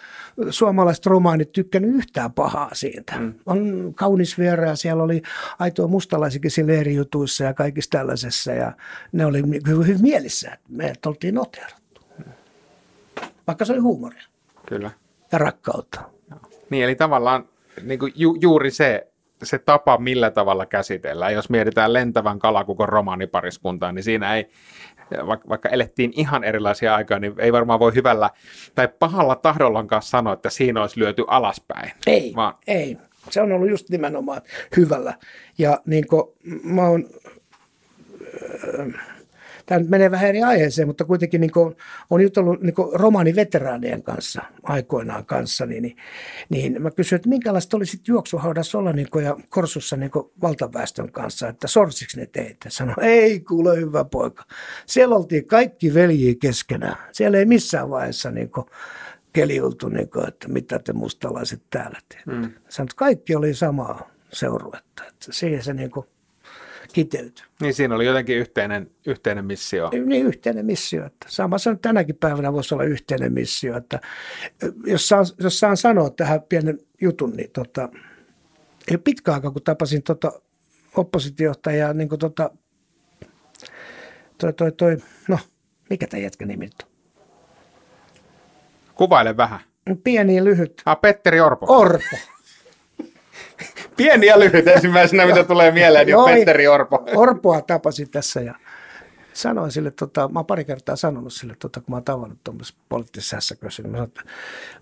suomalaiset romaanit tykkännyt yhtään pahaa siitä. Mm. On kaunis vieraa, siellä oli aitoa mustalaisikin siellä eri jutuissa ja kaikissa tällaisessa, ja ne oli hyvin mielissä, että me oltiin noterattu. vaikka se oli huumoria Kyllä. ja rakkautta. Niin, eli tavallaan niin kuin ju, juuri se, se tapa, millä tavalla käsitellään. Jos mietitään lentävän kalakukon romaanipariskuntaa, niin siinä ei, vaikka, vaikka elettiin ihan erilaisia aikoja, niin ei varmaan voi hyvällä tai pahalla tahdollankaan sanoa, että siinä olisi lyöty alaspäin. Ei, Vaan, ei. Se on ollut just nimenomaan hyvällä. Ja niin kuin mä oon, tämä nyt menee vähän eri aiheeseen, mutta kuitenkin niin kuin, on jutellut niin romaaniveteraanien kanssa aikoinaan kanssa, niin, niin, niin mä kysyin, että minkälaista oli sitten juoksuhaudassa olla niin kuin, ja korsussa niin kuin valtaväestön kanssa, että sorsiksi ne teitä. Sano, ei kuule hyvä poika. Siellä oltiin kaikki veljiä keskenään. Siellä ei missään vaiheessa niin kuin, keliultu, niin kuin, että mitä te mustalaiset täällä teette. Mm. Sanoin, että kaikki oli samaa seuruetta. Että siihen se niin kuin, kiteytyi. niin siinä oli jotenkin yhteinen, yhteinen missio. Niin yhteinen missio. Että sama se on tänäkin päivänä voisi olla yhteinen missio. Että jos, saan, jos saan sanoa tähän pienen jutun, niin tota, ei pitkä aika, kun tapasin tota oppositiohtajaa, niin kuin tota, toi, toi, toi, no, mikä tämä jätkä nimi on? Kuvaile vähän. Pieni lyhyt. Ah, Petteri Orpo. Orpo. Pieni ja lyhyt ensimmäisenä, mitä tulee mieleen, niin ei. Petteri Orpo. Orpoa tapasin tässä ja sanoin sille, tota, mä oon pari kertaa sanonut sille, tota, kun mä oon tavannut tuommoisessa poliittisessa hässäkössä, niin mä sanoin, että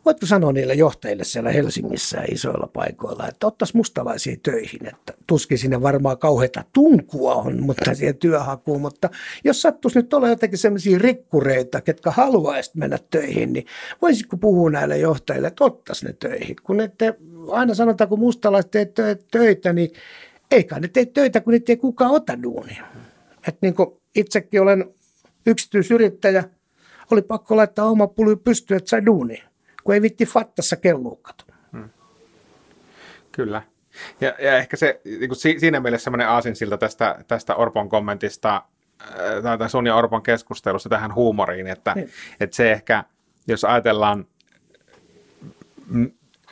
voitko sanoa niille johtajille siellä Helsingissä ja isoilla paikoilla, että ottaisi mustalaisia töihin, että tuskin sinne varmaan kauheita tunkua on, mutta siihen työhakuun, mutta jos sattuisi nyt olla jotenkin sellaisia rikkureita, ketkä haluaisivat mennä töihin, niin voisitko puhua näille johtajille, että ottaisi ne töihin, kun ette aina sanotaan, kun mustalaiset tö- töitä, niin eikä ne tee töitä, kun niitä ei kukaan ota duunia. Et niin kuin itsekin olen yksityisyrittäjä, oli pakko laittaa oma puli pystyyn, että sai duunia, kun ei vitti fattassa kellua kato. Kyllä. Ja, ja ehkä se niin kuin si- siinä mielessä semmoinen aasinsilta tästä, tästä Orpon kommentista, äh, tai tai sun ja Orpon keskustelusta tähän huumoriin, että, Niin. että se ehkä, jos ajatellaan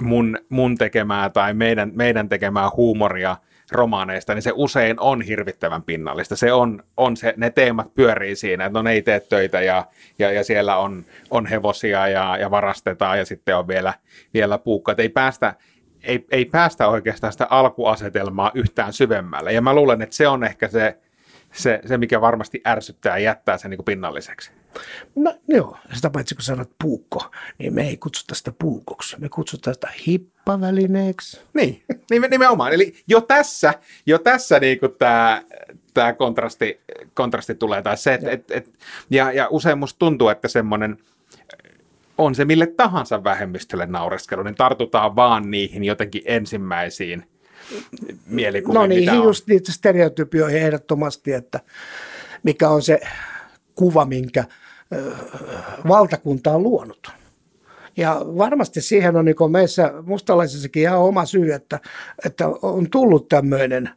mun, mun tekemää tai meidän, meidän tekemää huumoria romaaneista, niin se usein on hirvittävän pinnallista. Se on, on se, ne teemat pyörii siinä, että no ne ei tee töitä ja, ja, ja siellä on, on hevosia ja, ja varastetaan ja sitten on vielä, vielä puukka. Ei päästä, ei, ei päästä oikeastaan sitä alkuasetelmaa yhtään syvemmälle. Ja mä luulen, että se on ehkä se, se, se mikä varmasti ärsyttää ja jättää sen niin kuin pinnalliseksi. No joo, sitä paitsi kun sanot puukko, niin me ei kutsuta sitä puukoksi, me kutsutaan sitä hippavälineeksi. Niin, nime- nimenomaan. Eli jo tässä, jo tässä niin tämä tää kontrasti, kontrasti tulee. Tai se, et, et, et, ja, ja usein musta tuntuu, että semmoinen on se mille tahansa vähemmistölle naureskelu, niin tartutaan vaan niihin jotenkin ensimmäisiin mielikuviin, No niin, just niitä stereotypioihin ehdottomasti, että mikä on se kuva, minkä valtakunta on luonut. Ja varmasti siihen on niin meissä mustalaisissakin ihan oma syy, että, että on tullut tämmöinen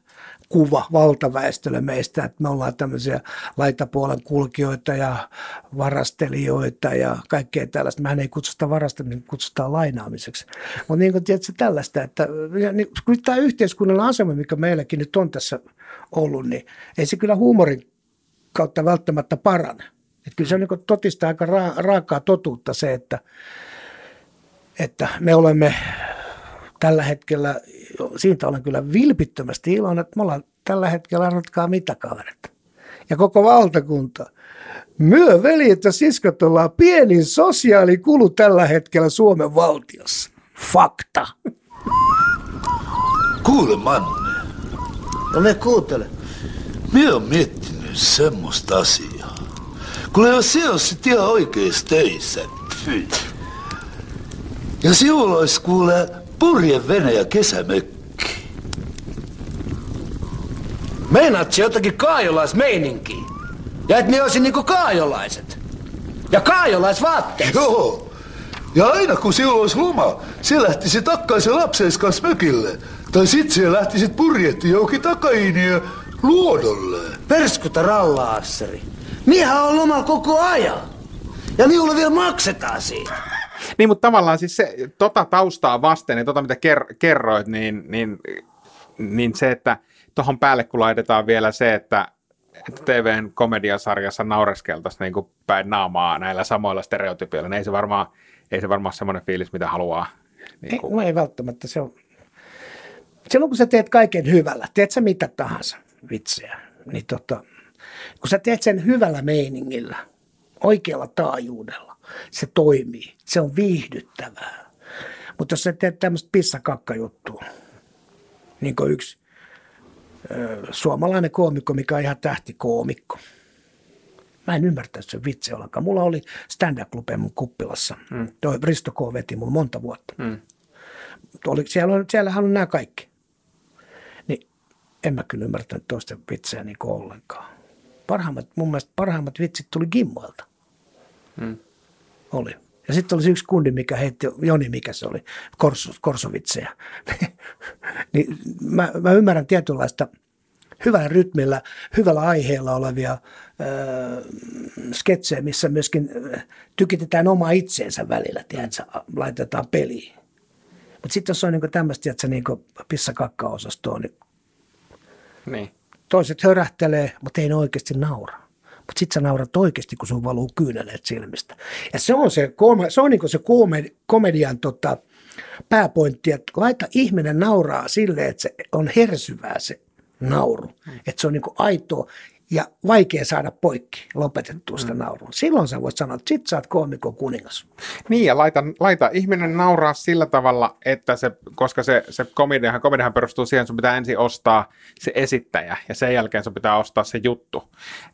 kuva valtaväestölle meistä, että me ollaan tämmöisiä laitapuolen kulkijoita ja varastelijoita ja kaikkea tällaista. Mehän ei kutsuta varastamisen, kutsutaan lainaamiseksi. Mutta niin kuin tiedätkö, tällaista, että niin, kun tämä yhteiskunnallinen asema, mikä meilläkin nyt on tässä ollut, niin ei se kyllä huumorin kautta välttämättä parane. Että kyllä se on niin totista aika ra- raakaa totuutta se, että, että me olemme tällä hetkellä, siitä olen kyllä vilpittömästi iloinen, että me ollaan tällä hetkellä arvatkaa mitä kaverit. Ja koko valtakunta. Myö veljet ja siskot ollaan pienin sosiaalikulu tällä hetkellä Suomen valtiossa. Fakta. Kuule Manne, No me kuuntele. minä oon miettinyt semmoista asiaa. Kuule jos se olisit ihan oikeis töissä. Fy. Ja sinulla olisi kuule purjevene ja kesämökki. Meinaat se jotakin kaajolaismeininkiä? Ja et ne olisi niinku kaajolaiset? Ja kaajolaisvaatteet? Joo. Ja aina kun sinulla olisi loma, se lähtisi takaisin lapsen kanssa mökille. Tai sit se lähtisit purjetti johonkin takainiin luodolle. Perskuta rallaasseri. Miehän on lomalla koko ajan. Ja minulle vielä maksetaan siitä. Niin, mutta tavallaan siis se, tota taustaa vasten ja tota mitä ker- kerroit, niin, niin, niin se, että tuohon päälle kun laitetaan vielä se, että että TVn komediasarjassa naureskeltaisiin niin kuin päin naamaa näillä samoilla stereotypioilla, niin ei se varmaan, ei se varmaan semmoinen fiilis, mitä haluaa. Niin Ei, kuin, no ei välttämättä. Se on... Silloin kun sä teet kaiken hyvällä, teet sä mitä tahansa vitsejä, niin tota, kun sä teet sen hyvällä meiningillä, oikealla taajuudella, se toimii. Se on viihdyttävää. Mutta jos sä teet tämmöistä pissakakkajuttua, niin kuin yksi ö, suomalainen koomikko, mikä on ihan tähtikoomikko. Mä en ymmärtänyt sen vitsi ollenkaan. Mulla oli stand-up-klubi mun kuppilassa. Mm. Toi Risto K. veti mulla monta vuotta. mm, Oli, siellä on, siellähän on nämä kaikki. Niin en mä kyllä ymmärtänyt toisten vitsejä niin ollenkaan. Parhaimmat, mun mielestä parhaimmat vitsit tuli Gimmoilta. mm. Oli. Ja sitten oli se yksi kundi, mikä heitti, Joni mikä se oli, korso, korsovitsejä. niin mä, mä, ymmärrän tietynlaista hyvällä rytmillä, hyvällä aiheella olevia öö, sketsejä, missä myöskin ö, tykitetään oma itseensä välillä, tiedätkö, laitetaan peliin. Mutta sitten jos on niinku tämmöistä, tiedätkö, niinku pissakakka-osastoa, niin Niin. Toiset hörähtelee, mutta ei ne oikeasti naura. Mutta sitten sä naurat oikeasti, kun sun valuu kyyneleet silmistä. Ja se on se, koome- se, on niinku se komedi- komedian tota, pääpointti, että laita ihminen nauraa silleen, että se on hersyvää se nauru. Että se on niinku aitoa ja vaikea saada poikki lopetettua sitä naurua. Silloin sä voit sanoa, että sit sä oot koomikon kuningas. Niin, ja laita, laita ihminen nauraa sillä tavalla, että se, koska se, se komediahan, komediahan perustuu siihen, että sun pitää ensin ostaa se esittäjä, ja sen jälkeen sun pitää ostaa se juttu.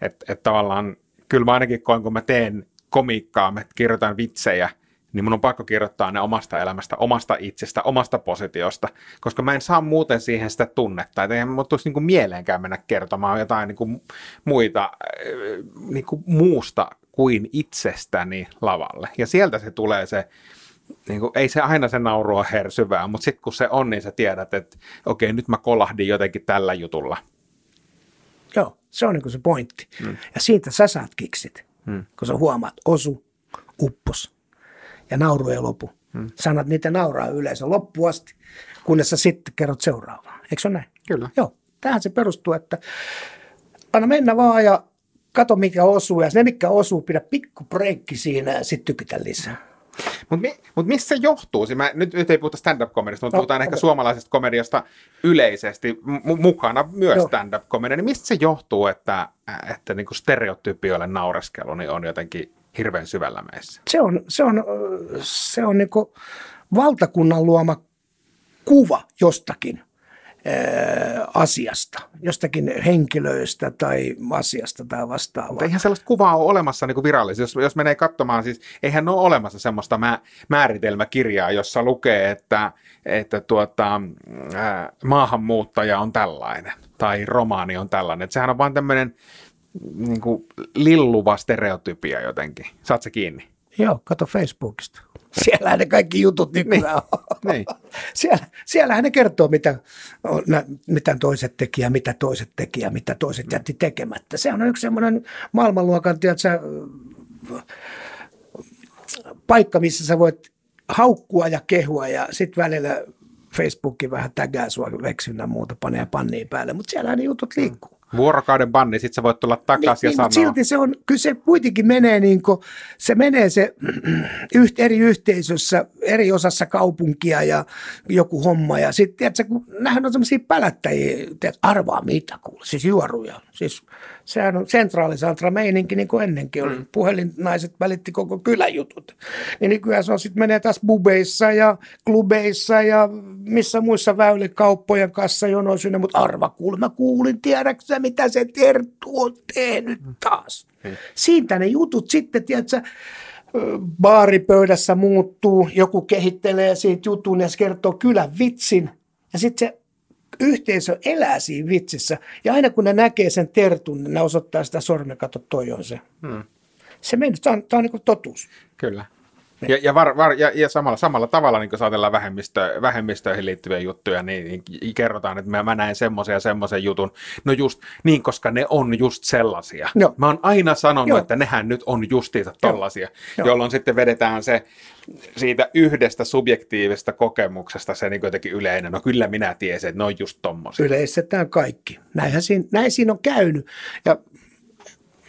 Että et tavallaan, kyllä mä ainakin koen, kun mä teen komiikkaa, mä kirjoitan vitsejä, niin mun on pakko kirjoittaa ne omasta elämästä, omasta itsestä, omasta positiosta, koska mä en saa muuten siihen sitä tunnetta, että eihän mun tulisi niinku mieleenkään mennä kertomaan jotain niinku muita äh, niinku muusta kuin itsestäni lavalle. Ja sieltä se tulee se, niin kuin, ei se aina se nauru ole hersyvää, mutta sitten kun se on, niin sä tiedät, että okei, nyt mä kolahdin jotenkin tällä jutulla. Joo, se on niinku se pointti. Mm. Ja siitä sä saat kiksit, mm. kun sä huomaat, osu, uppos ja nauru ei lopu. Mm. Sanat niitä nauraa yleisö loppuun asti, kunnes sä sitten kerrot seuraavaa. Eikö se ole näin? Kyllä. Joo, tähän se perustuu, että anna mennä vaan ja kato mikä osuu ja ne mikä osuu, pidä pikku breikki siinä ja sitten tykytä lisää. Mutta mi, mut missä se johtuu? Siis mä, nyt, nyt ei puhuta stand-up-komediasta, mutta No, puhutaan ehkä okei. suomalaisesta komediasta yleisesti, m- mukana myös Joo. stand-up-komedia. Niin mistä se johtuu, että, että niin kuin stereotypioille naureskelu niin on jotenkin hirveän syvällä meissä? Se on, se on, se on niin valtakunnan luoma kuva jostakin asiasta, jostakin henkilöistä tai asiasta tai vastaavaa. Mutta eihän sellaista kuvaa ole olemassa niin virallisesti. Jos, jos menee katsomaan, siis eihän ole olemassa semmoista mä, määritelmäkirjaa, jossa lukee, että, että tuota, maahanmuuttaja on tällainen tai romaani on tällainen. Et sehän on vaan tämmöinen niin kuin lilluva stereotypia jotenkin. Saat se kiinni? Joo, kato Facebookista. Siellähän ne kaikki jutut nykyään on. Niin. Siellä, siellähän ne kertoo, mitä, mitä toiset teki ja mitä toiset teki ja mitä toiset jätti tekemättä. Se on yksi semmoinen maailmanluokan tiedätkö, paikka, missä sä voit haukkua ja kehua ja sitten välillä Facebookin vähän tägää sua veksynnä muuta, panee panniin päälle, mutta siellähän ne jutut liikkuu. Vuorokauden banni, sit sä voit tulla takaisin Niin, ja mutta sanoa. silti se on, kyllä se kuitenkin menee niin kuin, se menee se yht, eri yhteisössä, eri osassa kaupunkia ja joku homma. Ja sitten, tiedätkö, kun nämähän on semmoisia pälättäjiä, tiedätkö, arvaa mitä kuule, siis juoruja. Siis sehän on sentraalisantra meininki niin kuin ennenkin oli. Mm. Puhelinnaiset välitti koko kylän jutut. Niin nykyään se on sitten menee taas bubeissa ja klubeissa ja missä muissa väylikauppojen kassajonoissa, ynnä, mutta arva kuule, mä kuulin, tiedätkö mitä se Terttu on tehnyt taas. Siitä ne jutut sitten, tiedätkö, baaripöydässä muuttuu, joku kehittelee siitä jutun ja se kertoo kylän vitsin. Ja sitten se yhteisö elää siinä vitsissä. Ja aina kun ne näkee sen tertun, niin ne osoittaa sitä sormen, kato toi on se. Hmm. Se meni, tämä on, tää on niin totuus. Kyllä. Ja, ja, var, var, ja, ja samalla, samalla tavalla, niin kun ajatellaan vähemmistö, vähemmistöihin liittyviä juttuja, niin, niin kerrotaan, että mä, mä näen semmoisen ja semmoisen jutun. No just niin, koska ne on just sellaisia. Joo. Mä oon aina sanonut, Joo. että nehän nyt on justiinsa tollasia, Joo. jolloin sitten vedetään se siitä yhdestä subjektiivisesta kokemuksesta se niin jotenkin yleinen. No kyllä minä tiesin, että ne on just tommosia. Yleistetään kaikki. Näinhän siinä, näin siinä on käynyt. Ja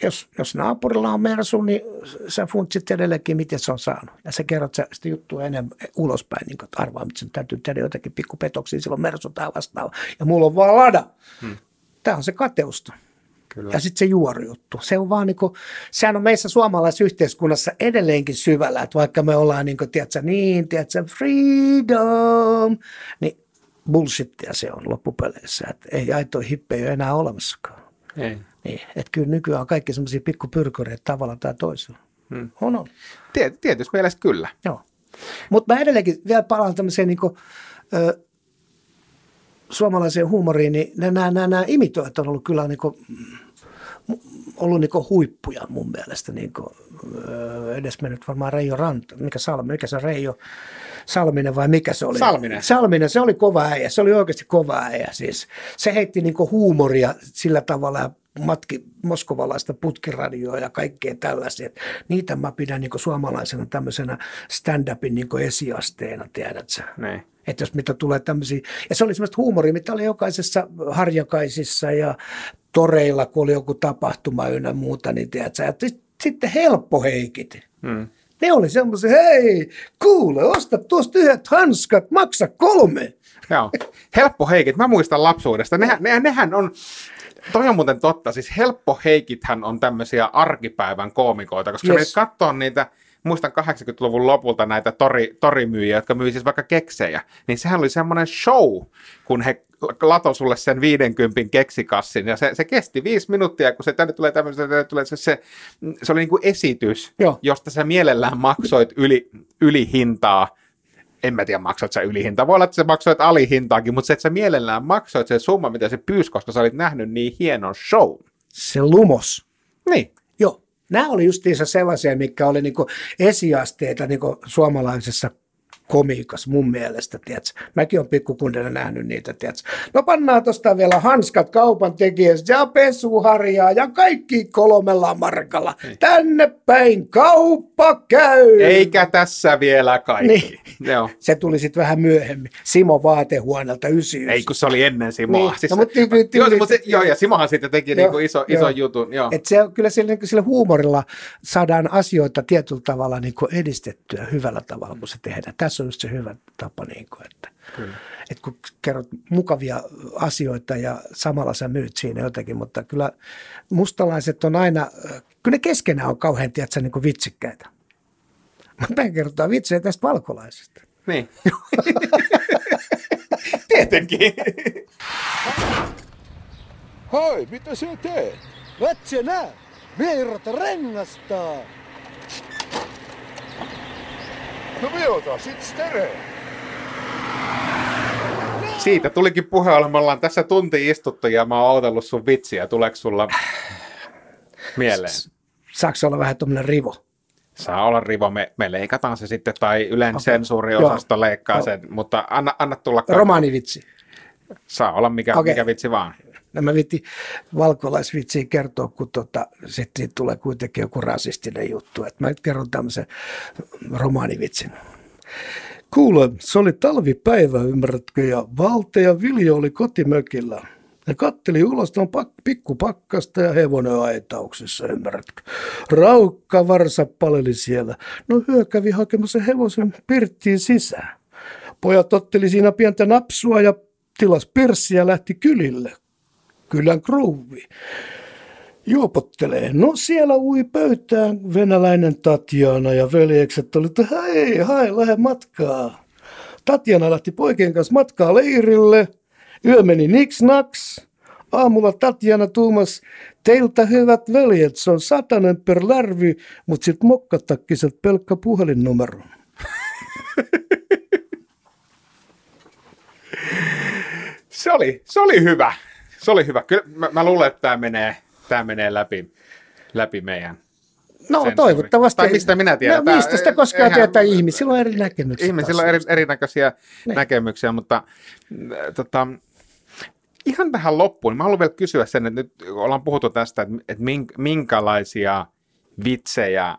jos, jos naapurilla on Mersu, niin sä funtsit edelleenkin, miten se on saanut. Ja sä kerrot sä sitä juttua enemmän ulospäin, niin kuin, että arvaa, mitä sen täytyy tehdä jotakin pikkupetoksia, silloin Mersu tai vastaava. Ja mulla on vaan lada. Hmm. Tämä on se kateusta. Kyllä. Ja sitten se juorijuttu. Se on vaan niin kuin, sehän on meissä suomalaisessa yhteiskunnassa edelleenkin syvällä, että vaikka me ollaan niin kuin, tiedätkö, niin, tiedätkö, freedom, niin bullshittia se on loppupeleissä. Että ei aitoja hippejä ole enää olemassakaan. Ei. Niin, että kyllä nykyään on kaikki semmoisia pikkupyrkyreitä tavalla tai toisella. Hmm. On, on. Tiet, tietysti mielestä kyllä. Joo. Mutta mä edelleenkin vielä palaan tämmöiseen niin kuin, ö, suomalaiseen huumoriin, niin nämä, imitoijat on ollut kyllä niin kuin, ollut niin huippuja mun mielestä. Niin kuin, edes mennyt varmaan Reijo Ranta, mikä, Salmi, mikä se Reijo Salminen vai mikä se oli? Salminen. Salminen, se oli kova äijä, se oli oikeasti kova äijä. Siis. Se heitti niin huumoria sillä tavalla ja matki moskovalaista putkiradioa ja kaikkea tällaisia. Niitä mä pidän niin suomalaisena tämmöisenä stand-upin niin esiasteena, tiedätkö? Niin. Että jos mitä tulee tämmöisiä, ja se oli semmoista huumoria, mitä oli jokaisessa harjakaisissa ja toreilla, kun oli joku tapahtuma ynnä muuta, niin tiedätkö, että sitten helppo heikit. Hmm. Ne oli semmoisia, hei, kuule, osta tuosta yhdet hanskat, maksa kolme. Joo, helppo heikit. Mä muistan lapsuudesta. Nehän, nehän, nehän on, toi on muuten totta, siis helppo heikithän on tämmöisiä arkipäivän koomikoita, koska yes. me katsoo niitä, muistan 80-luvun lopulta näitä tori, torimyyjiä, jotka myy siis vaikka keksejä, niin sehän oli semmoinen show, kun he lato sulle sen 50 keksikassin, ja se, se kesti viisi minuuttia, kun se tänne tulee tämmöinen, tänne tulee se, se, se oli niin kuin esitys, Joo. josta sä mielellään maksoit yli, yli hintaa, en mä tiedä maksoit sä ylihintaa, voi olla, että sä maksoit alihintaakin, mutta se, että sä mielellään maksoit sen summa, mitä se pyysi, koska sä olit nähnyt niin hienon show. Se lumos. Niin. Joo. Nämä oli justiinsa sellaisia, mikä oli niinku esiasteita niinku suomalaisessa komiikas mun mielestä, tiedätkö? Mäkin olen pikkukundena nähnyt niitä, tiedätkö? No pannaan tuosta vielä hanskat kaupan tekijästä ja pesuharjaa ja kaikki kolmella markalla. Ei. Tänne päin kauppa käy. Eikä tässä vielä kaikki. Niin. Joo. Se tuli sitten vähän myöhemmin. Simo vaatehuoneelta 99. Ei, kun se oli ennen Simoa. Niin. Siis, no, mutta, tyyli, joo, mutta se, joo, ja Simohan sitten teki joo, niinku iso, iso jutun. Joo. Et se, kyllä sillä, niin sillä huumorilla saadaan asioita tietyllä tavalla niin edistettyä hyvällä tavalla, kun se tehdään. Tässä on just se hyvä tapa, niin kuin, että, että kun kerrot mukavia asioita ja samalla sä myyt siinä jotenkin, mutta kyllä mustalaiset on aina, kyllä ne keskenään on kauhean, tiedätkö, niin kuin vitsikkäitä. Mutta me kerrotaan vitsejä tästä valkolaisesta. Niin. Tietenkin. Hoi, mitä sä teet? Et sä näe? Virta rengastaa. No me otan sit stere. Siitä tulikin puhe olla. Me ollaan tässä tunti istuttu ja mä oon ootellut sun vitsiä. Tuleeko sulla mieleen? Saako olla vähän tuommoinen rivo? Saa olla rivo, me, me leikataan se sitten, tai yleensä okay. sensuuriosasto Joo. leikkaa Joo. sen, mutta anna, anna tulla. Romaanivitsi. Saa olla mikä, okay. mikä vitsi vaan. No mä vitti valkolaisvitsiä kertoa, kun tota, sitten tulee kuitenkin joku rasistinen juttu. Et mä nyt kerron tämmöisen romaanivitsin. Kuule, se oli talvipäivä, ymmärrätkö, ja Valte ja Viljo oli kotimökillä. Ne katteli ulos tuon pak- pikkupakkasta ja hevonen aitauksessa, ymmärrätkö. Raukka varsa paleli siellä. No hyö kävi hakemassa hevosen pirttiin sisään. Pojat otteli siinä pientä napsua ja tilas pirssiä ja lähti kylille. Kylän kruuvi. Juopottelee. No siellä ui pöytään venäläinen Tatjana ja veljekset oli, että hei, hai, lähde matkaa. Tatjana lähti poikien kanssa matkaa leirille. Yö meni niks naks. Aamulla Tatjana tuumas, teiltä hyvät veljet, se on satanen per lärvy, mutta sit mokkatakkiset pelkkä puhelinnumero. se, oli, se oli hyvä. Se oli hyvä. Kyllä mä, mä luulen, että tämä menee, tämä menee läpi, läpi meidän No sensuuri. toivottavasti. Tai mistä minä tiedän. No, mistä sitä koskaan tietää ihmisillä on eri näkemyksiä. Ihmisillä on eri, erinäköisiä ne. näkemyksiä, mutta äh, tota, ihan tähän loppuun, mä haluan vielä kysyä sen, että nyt ollaan puhuttu tästä, että, että minkälaisia vitsejä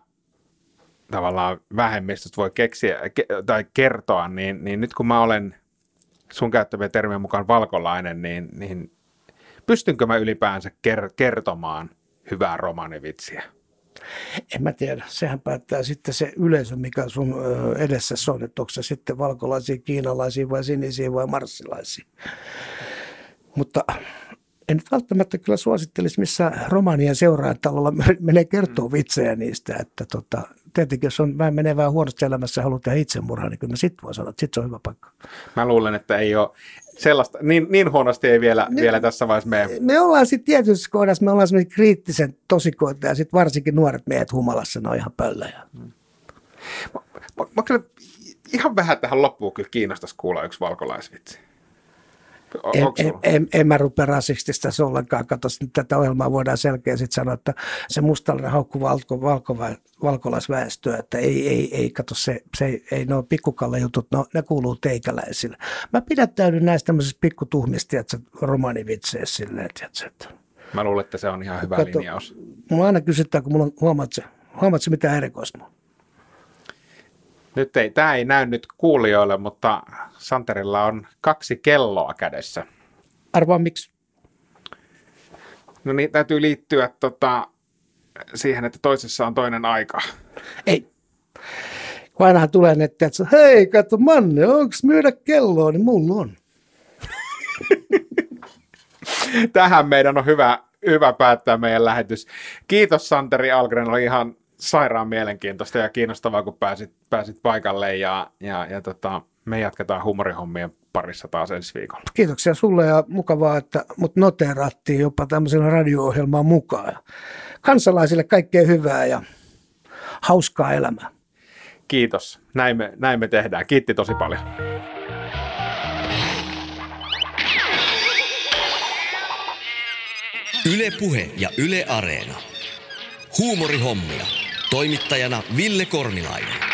tavallaan vähemmistöt voi keksiä ke, tai kertoa, niin, niin nyt kun mä olen sun käyttäviä termien mukaan valkolainen, niin, niin pystynkö mä ylipäänsä ker- kertomaan hyvää romanivitsiä? En mä tiedä. Sehän päättää sitten se yleisö, mikä sun edessä on, että onko se sitten valkolaisia, kiinalaisia vai sinisiä vai marssilaisia. Mutta en nyt välttämättä kyllä suosittelisi, missä romanien seuraajatalolla menee kertoo vitsejä niistä, että tota, tietenkin jos on vähän menee vähän huonosti elämässä ja haluaa tehdä itsemurhaa, niin kyllä mä sitten voi sanoa, että sit se on hyvä paikka. Mä luulen, että ei ole sellaista, niin, niin huonosti ei vielä, Ne- vielä tässä vaiheessa mene. Me ollaan sitten tietyssä kohdassa, me ollaan semmoinen kriittisen tosikoita ja sitten varsinkin nuoret miehet humalassa, ne on ihan pöllöjä. Mä, mä kyllä ihan vähän tähän loppuun kyllä kiinnostaisi kuulla yksi valkolaisvitsi. En, en, en, en mä rupea rasistista tässä ollenkaan. Kato, tätä ohjelmaa voidaan selkeä sitten sanoa, että se mustalainen haukku valko, valko, valkolaisväestöä, että ei, ei, ei kato, se, se ei, ne on pikkukalle jutut, no, ne kuuluu teikäläisille. Mä pidättäydyn näistä tämmöisistä pikkutuhmista, että romanivitseissä silleen, tiedätkö, että Mä luulen, että se on ihan hyvä Kato. linjaus. mulla aina kysytään, kun mulla on, huomaat se, huomaat se mitä erikoista mulla? Nyt ei, tämä ei näy nyt kuulijoille, mutta Santerilla on kaksi kelloa kädessä. Arvaa miksi? No niin, täytyy liittyä tota, siihen, että toisessa on toinen aika. Ei. Kun ainahan tulee ne, että hei, kato Manne, onko myydä kelloa, niin mulla on. Tähän meidän on hyvä, hyvä päättää meidän lähetys. Kiitos Santeri Algren, oli ihan sairaan mielenkiintoista ja kiinnostavaa, kun pääsit, pääsit paikalle ja, ja, ja tota, me jatketaan huumorihommien parissa taas ensi viikolla. Kiitoksia sulle ja mukavaa, että mut noteerattiin jopa tämmöisellä radio-ohjelmaan mukaan. Kansalaisille kaikkea hyvää ja hauskaa elämää. Kiitos, näin me, näin me tehdään. Kiitti tosi paljon. Yle Puhe ja Yle Areena. Huumorihommia. Toimittajana Ville Kornilainen.